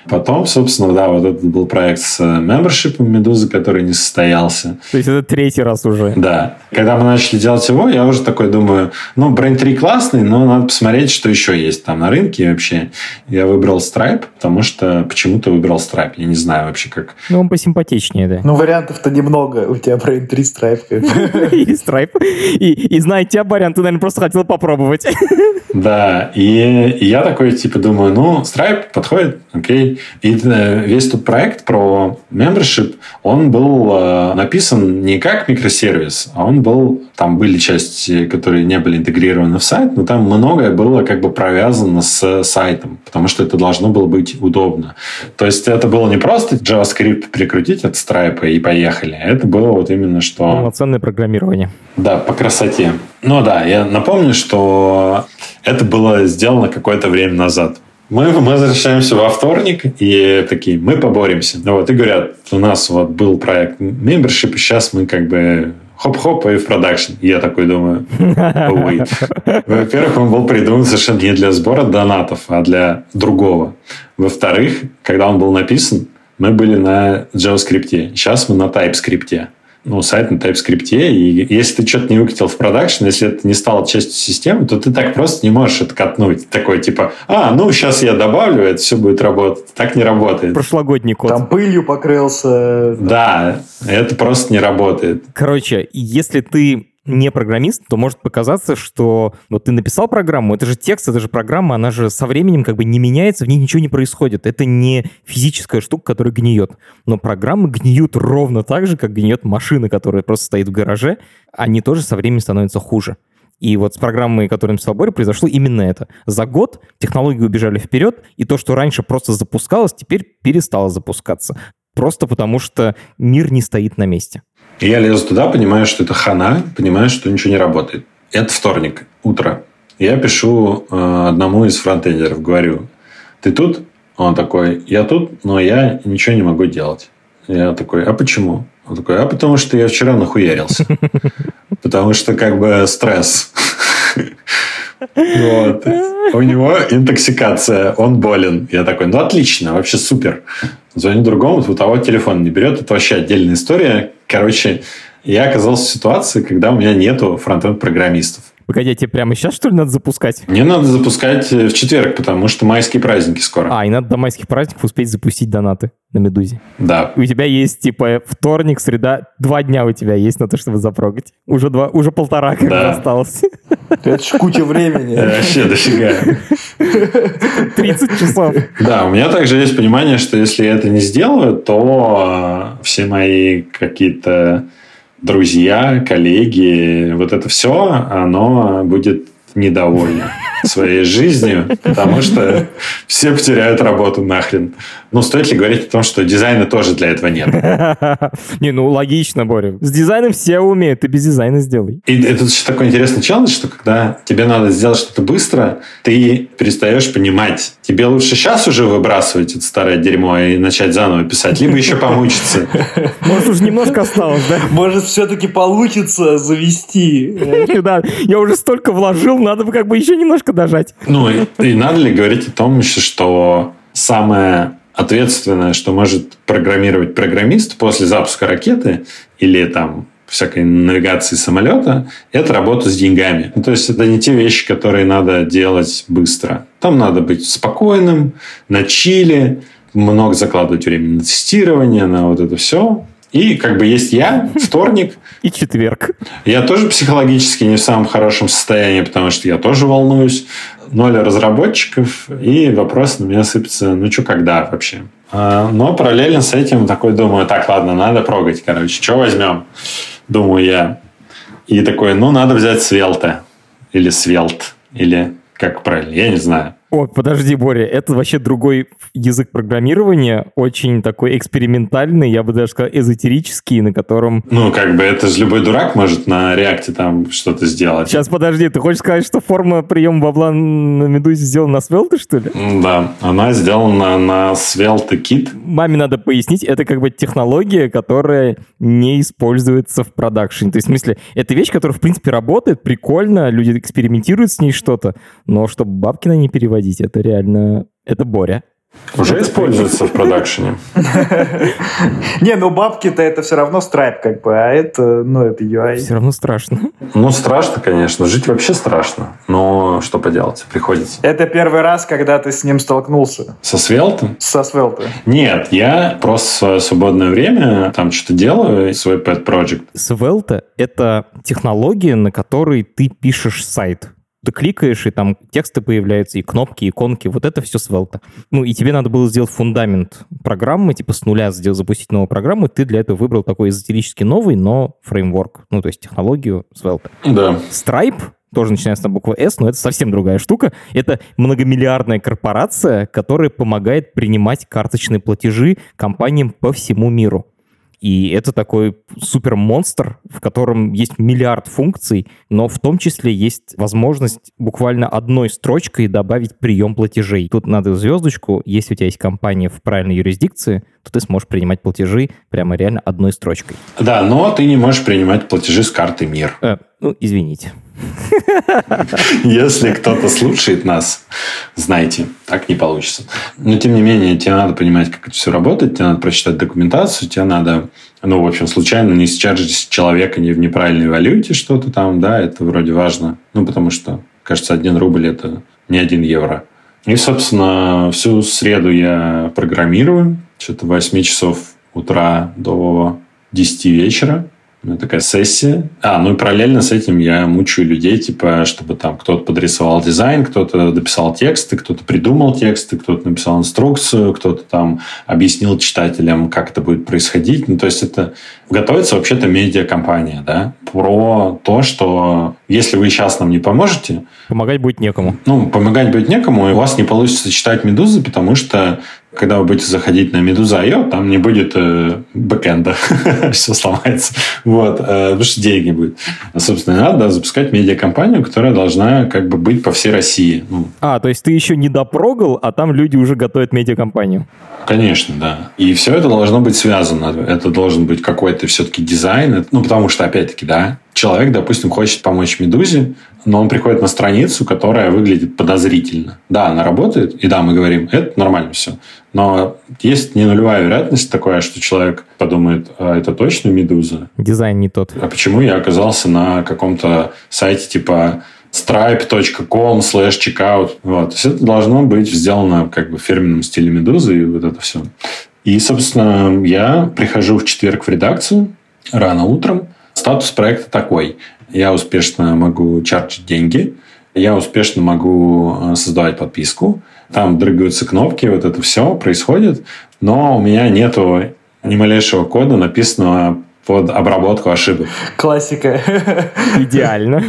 Speaker 2: Потом, собственно, да, вот этот был проект с membership Медузы, который не состоялся.
Speaker 1: То есть это третий раз уже.
Speaker 2: Да. Когда мы начали делать его, я уже такой думаю, ну, Brain 3 классный, но надо посмотреть, что еще есть там на рынке вообще. Я выбрал Stripe, потому что почему-то выбрал Stripe. Я не знаю вообще как.
Speaker 1: Ну, он посимпатичнее, да.
Speaker 3: Ну, вариантов-то немного. У тебя Brain 3 Stripe. *laughs*
Speaker 1: И Stripe. И, зная тебя, Барян, ты, наверное, просто хотел попробовать.
Speaker 2: Да, и, и я такой, типа, думаю, ну, Stripe подходит, окей. И э, весь тот проект про membership, он был э, написан не как микросервис, а он был, там были части, которые не были интегрированы в сайт, но там многое было как бы провязано с сайтом, потому что это должно было быть удобно. То есть это было не просто JavaScript прикрутить от Stripe и поехали, это было вот именно что...
Speaker 1: Полноценное программирование.
Speaker 2: Да, по красоте. Ну да, я напомню, что это было сделано какое-то время назад. Мы, мы возвращаемся во вторник и такие, мы поборемся. Вот, и говорят, у нас вот был проект membership, сейчас мы как бы хоп-хоп и в продакшн. Я такой думаю, увы. Во-первых, он был придуман совершенно не для сбора донатов, а для другого. Во-вторых, когда он был написан, мы были на JavaScript. Сейчас мы на TypeScript ну, сайт на TypeScript, и если ты что-то не выкатил в продакшн, если это не стало частью системы, то ты так просто не можешь это катнуть. Такой типа, а, ну, сейчас я добавлю, это все будет работать. Так не работает.
Speaker 1: Прошлогодний код.
Speaker 3: Там пылью покрылся.
Speaker 2: Да, это просто не работает.
Speaker 1: Короче, если ты не программист, то может показаться, что вот ты написал программу, это же текст, это же программа, она же со временем как бы не меняется, в ней ничего не происходит. Это не физическая штука, которая гниет. Но программы гниют ровно так же, как гниет машина, которая просто стоит в гараже, они тоже со временем становятся хуже. И вот с программой, которая написал Боря, произошло именно это. За год технологии убежали вперед, и то, что раньше просто запускалось, теперь перестало запускаться. Просто потому что мир не стоит на месте.
Speaker 2: И я лезу туда, понимаю, что это хана, понимаю, что ничего не работает. Это вторник, утро. Я пишу э, одному из фронтендеров, говорю, ты тут? Он такой, я тут, но я ничего не могу делать. Я такой, а почему? Он такой, а потому что я вчера нахуярился. *laughs* Потому что как бы стресс. *laughs* Вот. У него интоксикация, он болен. Я такой, ну отлично, вообще супер. Звоню другому, у того телефон не берет. Это вообще отдельная история. Короче, я оказался в ситуации, когда у меня нету фронтенд-программистов.
Speaker 1: Погоди, тебе прямо сейчас, что ли, надо запускать?
Speaker 2: Мне надо запускать в четверг, потому что майские праздники скоро.
Speaker 1: А, и надо до майских праздников успеть запустить донаты на Медузе.
Speaker 2: Да.
Speaker 1: У тебя есть, типа, вторник, среда, два дня у тебя есть на то, чтобы запрогать. Уже два, уже полтора как да. осталось. *laughs*
Speaker 3: Это ж куча времени.
Speaker 2: Вообще дофига. *laughs*
Speaker 1: 30 часов.
Speaker 2: Да, у меня также есть понимание, что если я это не сделаю, то все мои какие-то друзья, коллеги, вот это все, оно будет недовольно своей жизнью, потому что все потеряют работу нахрен. Ну, стоит ли говорить о том, что дизайна тоже для этого нет? *laughs*
Speaker 1: Не, ну, логично, Боря. С дизайном все умеют, ты без дизайна сделай.
Speaker 2: И это еще такой интересный челлендж, что когда тебе надо сделать что-то быстро, ты перестаешь понимать, тебе лучше сейчас уже выбрасывать это старое дерьмо и начать заново писать, либо еще помучиться. *laughs*
Speaker 1: Может, уже немножко осталось, да?
Speaker 3: Может, все-таки получится завести. *laughs*
Speaker 1: Да, я уже столько вложил, надо бы как бы еще немножко дожать.
Speaker 2: Ну, и, и надо ли говорить о том еще, что самое ответственное, что может программировать программист после запуска ракеты или там всякой навигации самолета, это работа с деньгами. Ну, то есть это не те вещи, которые надо делать быстро. Там надо быть спокойным, на чили, много закладывать времени на тестирование, на вот это все. И как бы есть я, вторник.
Speaker 1: И четверг.
Speaker 2: Я тоже психологически не в самом хорошем состоянии, потому что я тоже волнуюсь. Ноль разработчиков, и вопрос на меня сыпется, ну что, когда вообще? А, но параллельно с этим такой думаю, так, ладно, надо прогать, короче, что возьмем? Думаю я. И такой, ну, надо взять Свелта. Или Свелт. Или как правильно, я не знаю.
Speaker 1: О, подожди, Боря, это вообще другой язык программирования, очень такой экспериментальный, я бы даже сказал, эзотерический, на котором...
Speaker 2: Ну, как бы это же любой дурак может на реакте там что-то сделать.
Speaker 1: Сейчас, подожди, ты хочешь сказать, что форма приема бабла на Медузе сделана на Svelte, что ли?
Speaker 2: Да, она сделана на Svelte Kit.
Speaker 1: Маме надо пояснить, это как бы технология, которая не используется в продакшене. То есть, в смысле, это вещь, которая, в принципе, работает, прикольно, люди экспериментируют с ней что-то, но чтобы бабки на ней переводить, переводить. Это реально... Это Боря.
Speaker 2: Уже используется в продакшене. *laughs*
Speaker 3: Не, ну бабки-то это все равно Stripe, как бы, а это, ну, это UI.
Speaker 1: Все равно страшно.
Speaker 2: Ну, страшно, конечно. Жить вообще страшно. Но что поделать, приходится.
Speaker 3: Это первый раз, когда ты с ним столкнулся.
Speaker 2: Со Svelte?
Speaker 3: Со Svelte.
Speaker 2: Нет, я просто в свое свободное время там что-то делаю, свой pet project.
Speaker 1: Svelte — это технология, на которой ты пишешь сайт ты кликаешь, и там тексты появляются, и кнопки, и иконки, вот это все Svelte. Ну, и тебе надо было сделать фундамент программы, типа с нуля сделать, запустить новую программу, и ты для этого выбрал такой эзотерически новый, но фреймворк, ну, то есть технологию Svelte.
Speaker 2: Да.
Speaker 1: Stripe тоже начинается на букву S, но это совсем другая штука. Это многомиллиардная корпорация, которая помогает принимать карточные платежи компаниям по всему миру. И это такой супер монстр, в котором есть миллиард функций, но в том числе есть возможность буквально одной строчкой добавить прием платежей. Тут надо звездочку, если у тебя есть компания в правильной юрисдикции, то ты сможешь принимать платежи прямо реально одной строчкой.
Speaker 2: Да, но ты не можешь принимать платежи с карты МИР.
Speaker 1: Э, ну, извините. *laughs*
Speaker 2: Если кто-то слушает нас, знайте, так не получится. Но, тем не менее, тебе надо понимать, как это все работает, тебе надо прочитать документацию, тебе надо, ну, в общем, случайно не счаржить человека не в неправильной валюте что-то там, да, это вроде важно. Ну, потому что, кажется, один рубль – это не один евро. И, собственно, всю среду я программирую, что-то 8 часов утра до 10 вечера. Ну, такая сессия. А, ну и параллельно с этим я мучаю людей, типа, чтобы там кто-то подрисовал дизайн, кто-то дописал тексты, кто-то придумал тексты, кто-то написал инструкцию, кто-то там объяснил читателям, как это будет происходить. Ну, то есть это готовится вообще-то медиакомпания, да, про то, что если вы сейчас нам не поможете...
Speaker 1: Помогать будет некому.
Speaker 2: Ну, помогать будет некому, и у вас не получится читать «Медузы», потому что когда вы будете заходить на Medusa.io, там не будет э, бэкэнда, *laughs* все сломается. Вот, э, потому что деньги будет. Собственно, надо запускать медиакомпанию, которая должна как бы быть по всей России. Ну.
Speaker 1: А, то есть ты еще не допрогал, а там люди уже готовят медиакомпанию.
Speaker 2: Конечно, да. И все это должно быть связано. Это должен быть какой-то все-таки дизайн. Ну, потому что, опять-таки, да, человек, допустим, хочет помочь Медузе, но он приходит на страницу, которая выглядит подозрительно. Да, она работает, и да, мы говорим, это нормально все. Но есть не нулевая вероятность такая, что человек подумает, а это точно Медуза?
Speaker 1: Дизайн не тот.
Speaker 2: А почему я оказался на каком-то сайте типа stripe.com slash checkout. Вот. То есть это должно быть сделано как бы в фирменном стиле Медузы и вот это все. И, собственно, я прихожу в четверг в редакцию рано утром. Статус проекта такой. Я успешно могу чарчить деньги, я успешно могу э, создавать подписку, там дрыгаются кнопки, вот это все происходит, но у меня нету ни малейшего кода, написанного под обработку ошибок.
Speaker 3: Классика.
Speaker 1: Идеально.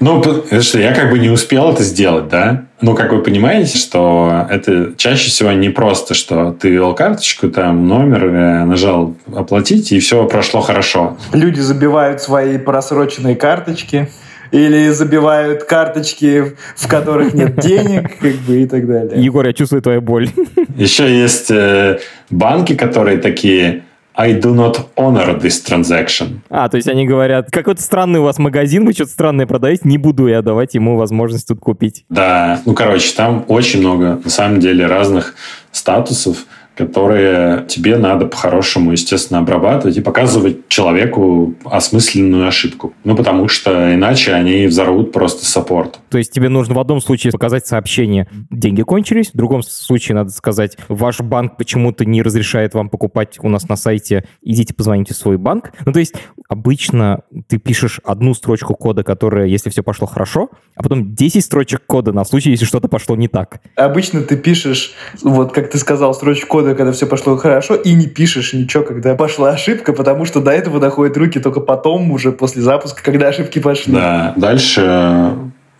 Speaker 2: Ну, что я как бы не успел это сделать, да? Ну, как вы понимаете, что это чаще всего не просто, что ты ввел карточку, там номер, э, нажал оплатить, и все прошло хорошо.
Speaker 3: Люди забивают свои просроченные карточки или забивают карточки, в которых нет денег, как бы и так далее.
Speaker 1: Егор, я чувствую твою боль.
Speaker 2: Еще есть э, банки, которые такие I do not honor this transaction.
Speaker 1: А, то есть они говорят, какой-то странный у вас магазин, вы что-то странное продаете, не буду я давать ему возможность тут купить.
Speaker 2: Да, ну, короче, там очень много, на самом деле, разных статусов которые тебе надо по-хорошему, естественно, обрабатывать и показывать человеку осмысленную ошибку. Ну, потому что иначе они взорвут просто саппорт.
Speaker 1: То есть тебе нужно в одном случае показать сообщение «деньги кончились», в другом случае надо сказать «ваш банк почему-то не разрешает вам покупать у нас на сайте, идите позвоните в свой банк». Ну, то есть обычно ты пишешь одну строчку кода, которая, если все пошло хорошо, а потом 10 строчек кода на случай, если что-то пошло не так.
Speaker 3: Обычно ты пишешь, вот как ты сказал, строчку кода кода, когда все пошло хорошо, и не пишешь ничего, когда пошла ошибка, потому что до этого доходят руки только потом, уже после запуска, когда ошибки пошли.
Speaker 2: Да, дальше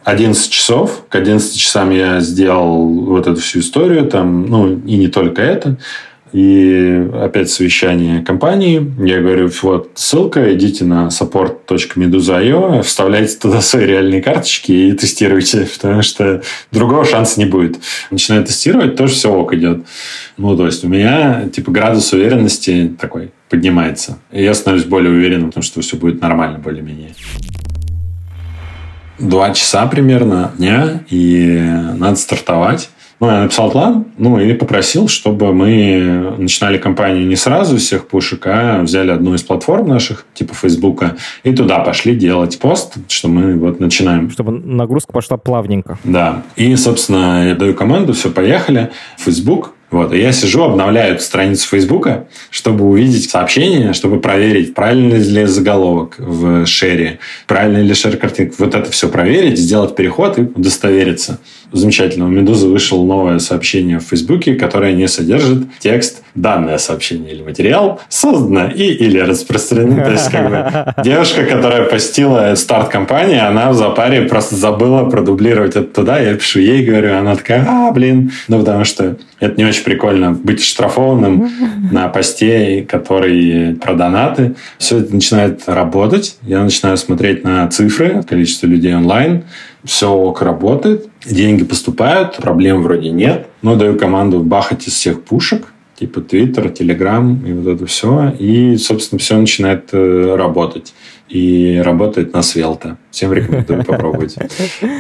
Speaker 2: 11 часов. К 11 часам я сделал вот эту всю историю, там, ну, и не только это. И опять совещание компании. Я говорю, вот ссылка, идите на support.meduza.io, вставляйте туда свои реальные карточки и тестируйте, потому что другого шанса не будет. Начинаю тестировать, тоже все ок идет. Ну, то есть у меня типа градус уверенности такой поднимается. И я становлюсь более уверенным, потому что все будет нормально более-менее два часа примерно дня, и надо стартовать. Ну, я написал план, ну, и попросил, чтобы мы начинали кампанию не сразу всех пушек, а взяли одну из платформ наших, типа Фейсбука, и туда пошли делать пост, что мы вот начинаем.
Speaker 1: Чтобы нагрузка пошла плавненько.
Speaker 2: Да. И, собственно, я даю команду, все, поехали. Facebook вот, и я сижу, обновляю страницу Фейсбука, чтобы увидеть сообщение, чтобы проверить, правильный ли заголовок в шере, правильный ли шер картинка. Вот это все проверить, сделать переход и удостовериться замечательно. У «Медузы» вышло новое сообщение в Фейсбуке, которое не содержит текст «Данное сообщение или материал создано и или распространено». То есть, как бы, *laughs* девушка, которая постила старт компании, она в запаре просто забыла продублировать это туда. Я пишу ей, говорю, она такая, а, блин. Ну, потому что это не очень прикольно быть штрафованным *laughs* на посте, который про донаты. Все это начинает работать. Я начинаю смотреть на цифры, количество людей онлайн, все ок работает, деньги поступают, проблем вроде нет. Но даю команду бахать из всех пушек, типа Twitter, Telegram и вот это все. И, собственно, все начинает э, работать. И работает на Свелта. Всем рекомендую *laughs* попробовать.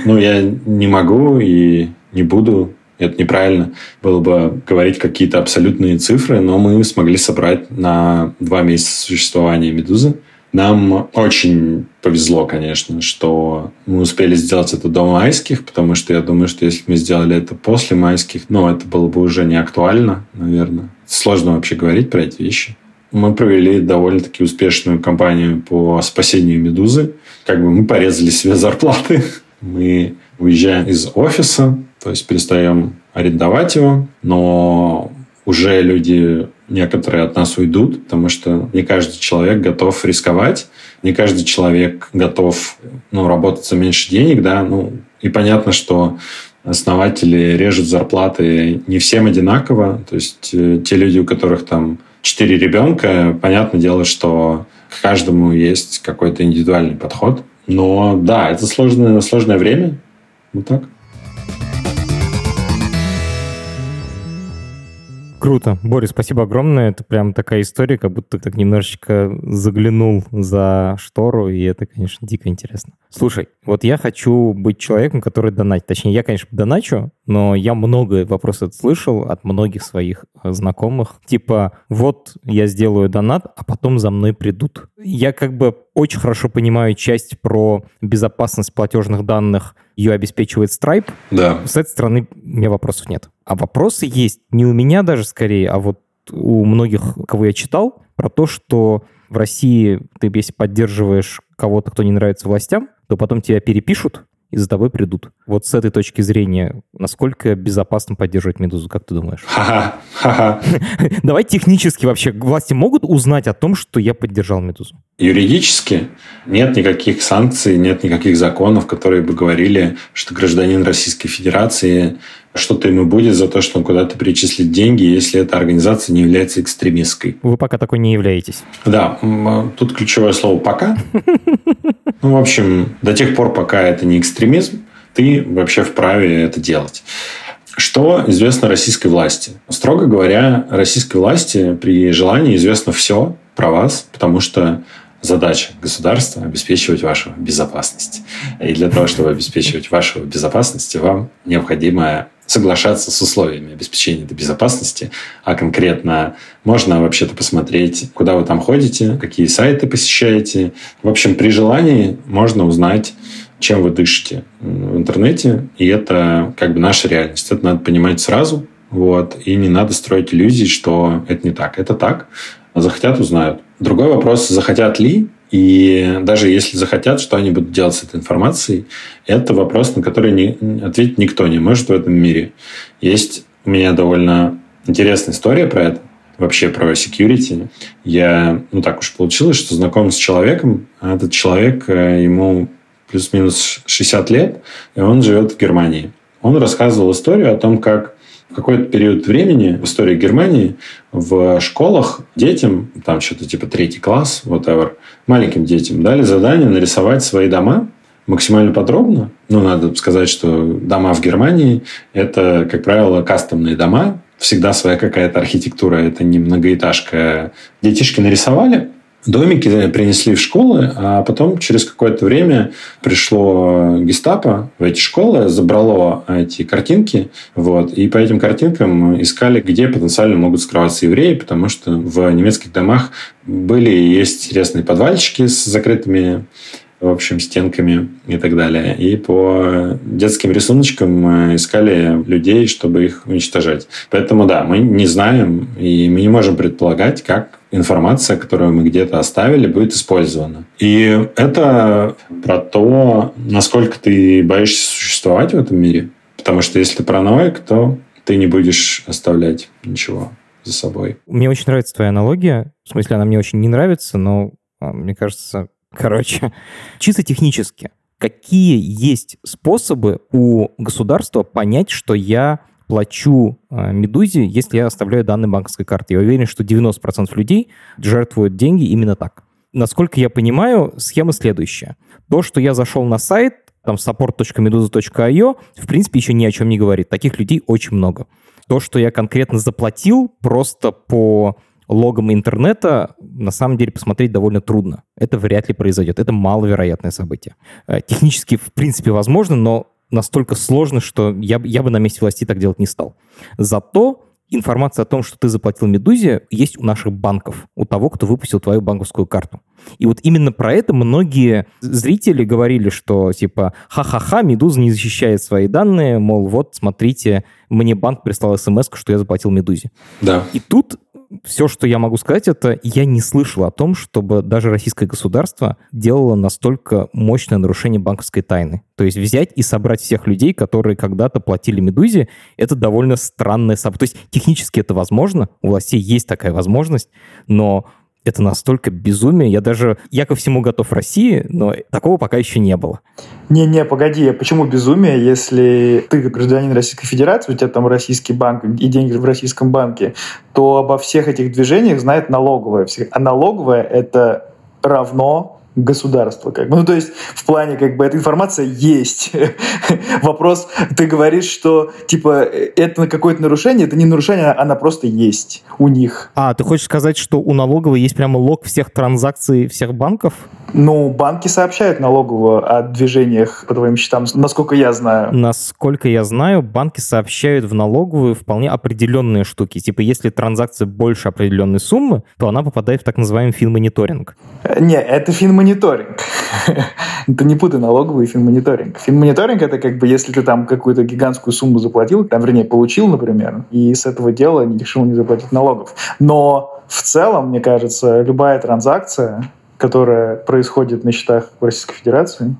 Speaker 2: Ну, я не могу и не буду это неправильно было бы говорить какие-то абсолютные цифры, но мы смогли собрать на два месяца существования «Медузы» Нам очень повезло, конечно, что мы успели сделать это до майских, потому что я думаю, что если бы мы сделали это после майских, ну, это было бы уже не актуально, наверное. Сложно вообще говорить про эти вещи. Мы провели довольно-таки успешную кампанию по спасению «Медузы». Как бы мы порезали себе зарплаты. Мы уезжаем из офиса, то есть перестаем арендовать его, но уже люди некоторые от нас уйдут, потому что не каждый человек готов рисковать, не каждый человек готов ну, работать за меньше денег, да, ну, и понятно, что основатели режут зарплаты не всем одинаково, то есть э, те люди, у которых там четыре ребенка, понятное дело, что к каждому есть какой-то индивидуальный подход, но да, это сложное, сложное время, вот так.
Speaker 1: Круто. Борис, спасибо огромное. Это прям такая история, как будто так немножечко заглянул за штору, и это, конечно, дико интересно. Слушай, вот я хочу быть человеком, который донатит. Точнее, я, конечно, доначу, но я много вопросов слышал от многих своих э, знакомых. Типа, вот я сделаю донат, а потом за мной придут. Я как бы очень хорошо понимаю часть про безопасность платежных данных, ее обеспечивает Stripe.
Speaker 2: Да.
Speaker 1: С этой стороны у меня вопросов нет. А вопросы есть не у меня даже скорее, а вот у многих, кого я читал, про то, что в России ты, если поддерживаешь кого-то, кто не нравится властям, то потом тебя перепишут, и за тобой придут. Вот с этой точки зрения, насколько безопасно поддерживать «Медузу», как ты думаешь?
Speaker 2: Ха-ха, *laughs*
Speaker 1: Давай технически вообще, власти могут узнать о том, что я поддержал «Медузу»?
Speaker 2: Юридически нет никаких санкций, нет никаких законов, которые бы говорили, что гражданин Российской Федерации что-то ему будет за то, что он куда-то перечислит деньги, если эта организация не является экстремистской.
Speaker 1: Вы пока такой не являетесь.
Speaker 2: Да, тут ключевое слово «пока». *laughs* Ну, в общем, до тех пор, пока это не экстремизм, ты вообще вправе это делать. Что известно российской власти? Строго говоря, российской власти при желании известно все про вас, потому что задача государства – обеспечивать вашу безопасность. И для того, чтобы обеспечивать вашу безопасность, вам необходимо соглашаться с условиями обеспечения этой безопасности, а конкретно можно вообще-то посмотреть, куда вы там ходите, какие сайты посещаете. В общем, при желании можно узнать, чем вы дышите в интернете, и это как бы наша реальность. Это надо понимать сразу, вот, и не надо строить иллюзий, что это не так. Это так. Захотят, узнают. Другой вопрос, захотят ли, и даже если захотят, что они будут делать с этой информацией, это вопрос, на который не, ответить никто не может в этом мире. Есть у меня довольно интересная история про это, вообще про security. Я, ну так уж получилось, что знаком с человеком, а этот человек, э, ему плюс-минус 60 лет, и он живет в Германии. Он рассказывал историю о том, как какой-то период времени в истории Германии в школах детям, там что-то типа третий класс, whatever, маленьким детям дали задание нарисовать свои дома максимально подробно. Ну, надо сказать, что дома в Германии – это, как правило, кастомные дома, всегда своя какая-то архитектура, это не многоэтажка. Детишки нарисовали, домики принесли в школы, а потом через какое-то время пришло гестапо в эти школы, забрало эти картинки, вот, и по этим картинкам искали, где потенциально могут скрываться евреи, потому что в немецких домах были и есть интересные подвальчики с закрытыми в общем, стенками и так далее. И по детским рисуночкам искали людей, чтобы их уничтожать. Поэтому, да, мы не знаем и мы не можем предполагать, как информация, которую мы где-то оставили, будет использована. И это про то, насколько ты боишься существовать в этом мире. Потому что если ты параноик, то ты не будешь оставлять ничего за собой.
Speaker 1: Мне очень нравится твоя аналогия. В смысле, она мне очень не нравится, но а, мне кажется, *laughs* Короче, чисто технически, какие есть способы у государства понять, что я плачу э, Медузе, если я оставляю данные банковской карты. Я уверен, что 90% людей жертвуют деньги именно так. Насколько я понимаю, схема следующая. То, что я зашел на сайт, там support.meduza.io, в принципе, еще ни о чем не говорит. Таких людей очень много. То, что я конкретно заплатил просто по логом интернета на самом деле посмотреть довольно трудно. Это вряд ли произойдет. Это маловероятное событие. Э, технически, в принципе, возможно, но настолько сложно, что я, я бы на месте власти так делать не стал. Зато информация о том, что ты заплатил Медузе, есть у наших банков, у того, кто выпустил твою банковскую карту. И вот именно про это многие зрители говорили, что типа ха-ха-ха, Медуза не защищает свои данные, мол, вот, смотрите, мне банк прислал смс, что я заплатил Медузе.
Speaker 2: Да.
Speaker 1: И тут все, что я могу сказать, это я не слышал о том, чтобы даже российское государство делало настолько мощное нарушение банковской тайны. То есть взять и собрать всех людей, которые когда-то платили «Медузе», это довольно странное событие. То есть технически это возможно, у властей есть такая возможность, но это настолько безумие. Я даже, я ко всему готов России, но такого пока еще не было.
Speaker 3: Не-не, погоди, почему безумие, если ты гражданин Российской Федерации, у тебя там российский банк и деньги в российском банке, то обо всех этих движениях знает налоговая. А налоговая — это равно государства. Как бы. Ну, то есть в плане, как бы, эта информация есть. *laughs* Вопрос, ты говоришь, что, типа, это какое-то нарушение, это не нарушение, она просто есть у них.
Speaker 1: А, ты хочешь сказать, что у налоговой есть прямо лог всех транзакций всех банков?
Speaker 3: Ну, банки сообщают налоговую о движениях по твоим счетам, насколько я знаю.
Speaker 1: Насколько я знаю, банки сообщают в налоговую вполне определенные штуки. Типа, если транзакция больше определенной суммы, то она попадает в так называемый финмониторинг.
Speaker 3: Не, это финмониторинг финмониторинг. Ты *laughs* не путай налоговый и финмониторинг. Финмониторинг — это как бы если ты там какую-то гигантскую сумму заплатил, там, вернее, получил, например, и с этого дела не решил не заплатить налогов. Но в целом, мне кажется, любая транзакция, которая происходит на счетах в Российской Федерации,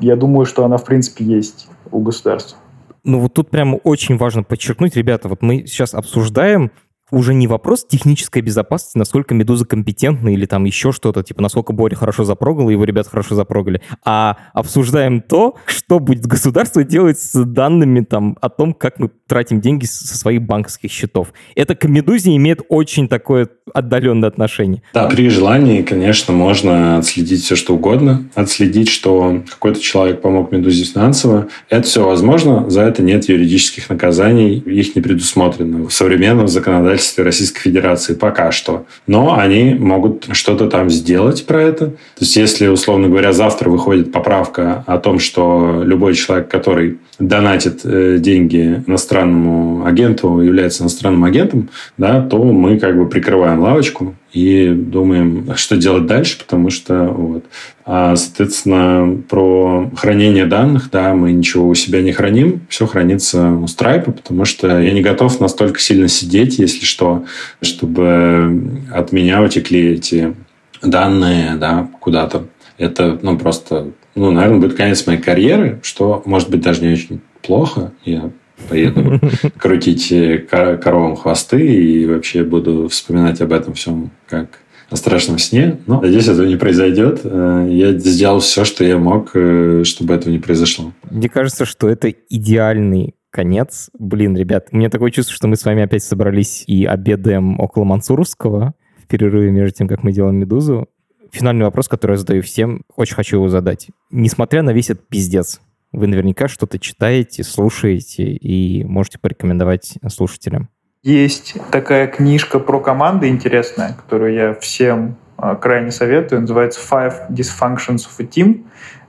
Speaker 3: я думаю, что она, в принципе, есть у государства.
Speaker 1: Ну вот тут прямо очень важно подчеркнуть, ребята, вот мы сейчас обсуждаем уже не вопрос технической безопасности, насколько Медуза компетентна или там еще что-то, типа насколько Боря хорошо запрогал, его ребята хорошо запрогали, а обсуждаем то, что будет государство делать с данными там о том, как мы тратим деньги со своих банковских счетов. Это к Медузе имеет очень такое отдаленное отношение.
Speaker 2: Да, при желании, конечно, можно отследить все, что угодно, отследить, что какой-то человек помог Медузе финансово. Это все возможно, за это нет юридических наказаний, их не предусмотрено в современном законодательстве законодательстве Российской Федерации пока что. Но они могут что-то там сделать про это. То есть, если, условно говоря, завтра выходит поправка о том, что любой человек, который донатит э, деньги иностранному агенту, является иностранным агентом, да, то мы как бы прикрываем лавочку и думаем, что делать дальше, потому что вот. А, соответственно, про хранение данных, да, мы ничего у себя не храним, все хранится у Stripe, потому что я не готов настолько сильно сидеть, если что, чтобы от меня утекли эти данные, да, куда-то. Это, ну, просто, ну, наверное, будет конец моей карьеры, что, может быть, даже не очень плохо. Я поеду *laughs* крутить коровам хвосты и вообще буду вспоминать об этом всем как о страшном сне. Но, надеюсь, этого не произойдет. Э, я сделал все, что я мог, э, чтобы этого не произошло.
Speaker 1: Мне кажется, что это идеальный конец. Блин, ребят, у меня такое чувство, что мы с вами опять собрались и обедаем около Мансуровского в перерыве между тем, как мы делаем «Медузу». Финальный вопрос, который я задаю всем, очень хочу его задать. Несмотря на весь этот пиздец, вы наверняка что-то читаете, слушаете и можете порекомендовать слушателям.
Speaker 3: Есть такая книжка про команды интересная, которую я всем а, крайне советую. Называется Five Dysfunctions of a Team.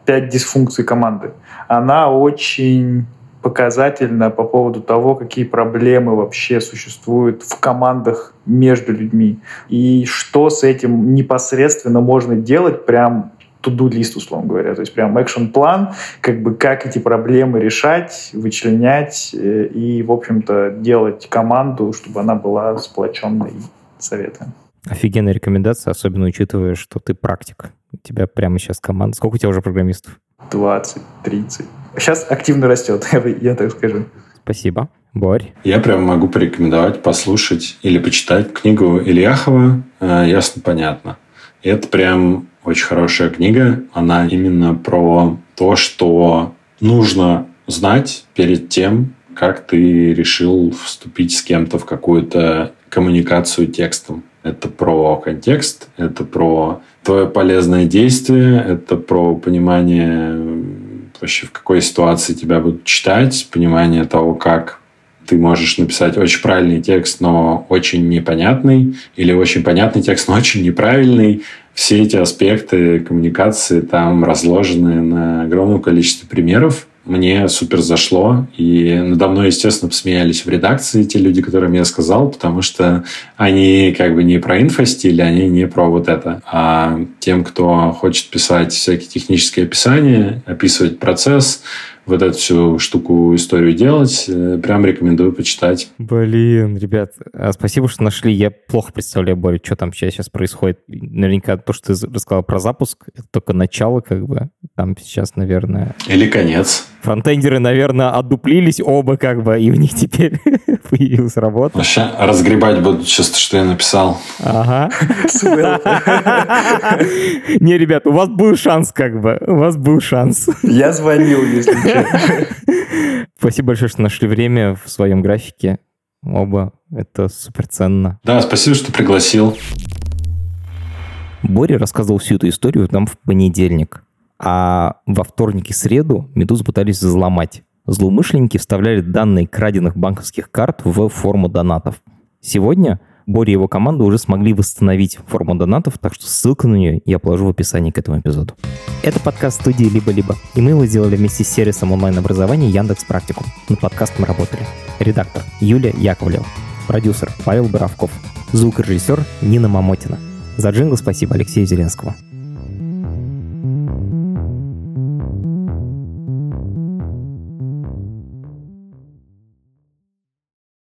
Speaker 3: Пять дисфункций команды. Она очень показательна по поводу того, какие проблемы вообще существуют в командах между людьми. И что с этим непосредственно можно делать прям to-do лист, условно говоря. То есть прям экшен план, как бы как эти проблемы решать, вычленять э, и, в общем-то, делать команду, чтобы она была сплоченной. Советуем.
Speaker 1: Офигенная рекомендация, особенно учитывая, что ты практик. У тебя прямо сейчас команда. Сколько у тебя уже программистов?
Speaker 3: 20, 30. Сейчас активно растет, *laughs* я, я так скажу.
Speaker 1: Спасибо. Борь?
Speaker 2: Я прям могу порекомендовать послушать или почитать книгу Ильяхова «Ясно, понятно». Это прям очень хорошая книга. Она именно про то, что нужно знать перед тем, как ты решил вступить с кем-то в какую-то коммуникацию текстом. Это про контекст, это про твое полезное действие, это про понимание вообще в какой ситуации тебя будут читать, понимание того, как ты можешь написать очень правильный текст, но очень непонятный, или очень понятный текст, но очень неправильный. Все эти аспекты коммуникации там разложены на огромном количестве примеров. Мне супер зашло, и надо мной, естественно, посмеялись в редакции те люди, которым я сказал, потому что они как бы не про инфостиль, они не про вот это. А тем, кто хочет писать всякие технические описания, описывать процесс, вот эту всю штуку, историю делать, э, прям рекомендую почитать.
Speaker 1: Блин, ребят, а спасибо, что нашли. Я плохо представляю, Боря, что там сейчас происходит. Наверняка то, что ты рассказал про запуск, это только начало, как бы. Там сейчас, наверное...
Speaker 2: Или конец.
Speaker 1: Фронтендеры, наверное, отдуплились оба, как бы, и у них теперь *laughs* появилась работа.
Speaker 2: Вообще, разгребать будут сейчас, что я написал.
Speaker 1: Ага. *laughs* Не, ребят, у вас был шанс, как бы. У вас был шанс.
Speaker 3: Я звонил, если
Speaker 1: Спасибо большое, что нашли время в своем графике. Оба. Это супер ценно.
Speaker 2: Да, спасибо, что пригласил.
Speaker 1: Боря рассказывал всю эту историю нам в понедельник. А во вторник и среду Медузу пытались взломать. Злоумышленники вставляли данные краденных банковских карт в форму донатов. Сегодня Боря и его команда уже смогли восстановить форму донатов, так что ссылку на нее я положу в описании к этому эпизоду. Это подкаст студии «Либо-либо», и мы его сделали вместе с сервисом онлайн-образования Яндекс Практикум. Над подкастом работали редактор Юлия Яковлева, продюсер Павел Боровков, звукорежиссер Нина Мамотина. За джингл спасибо Алексею Зеленскому.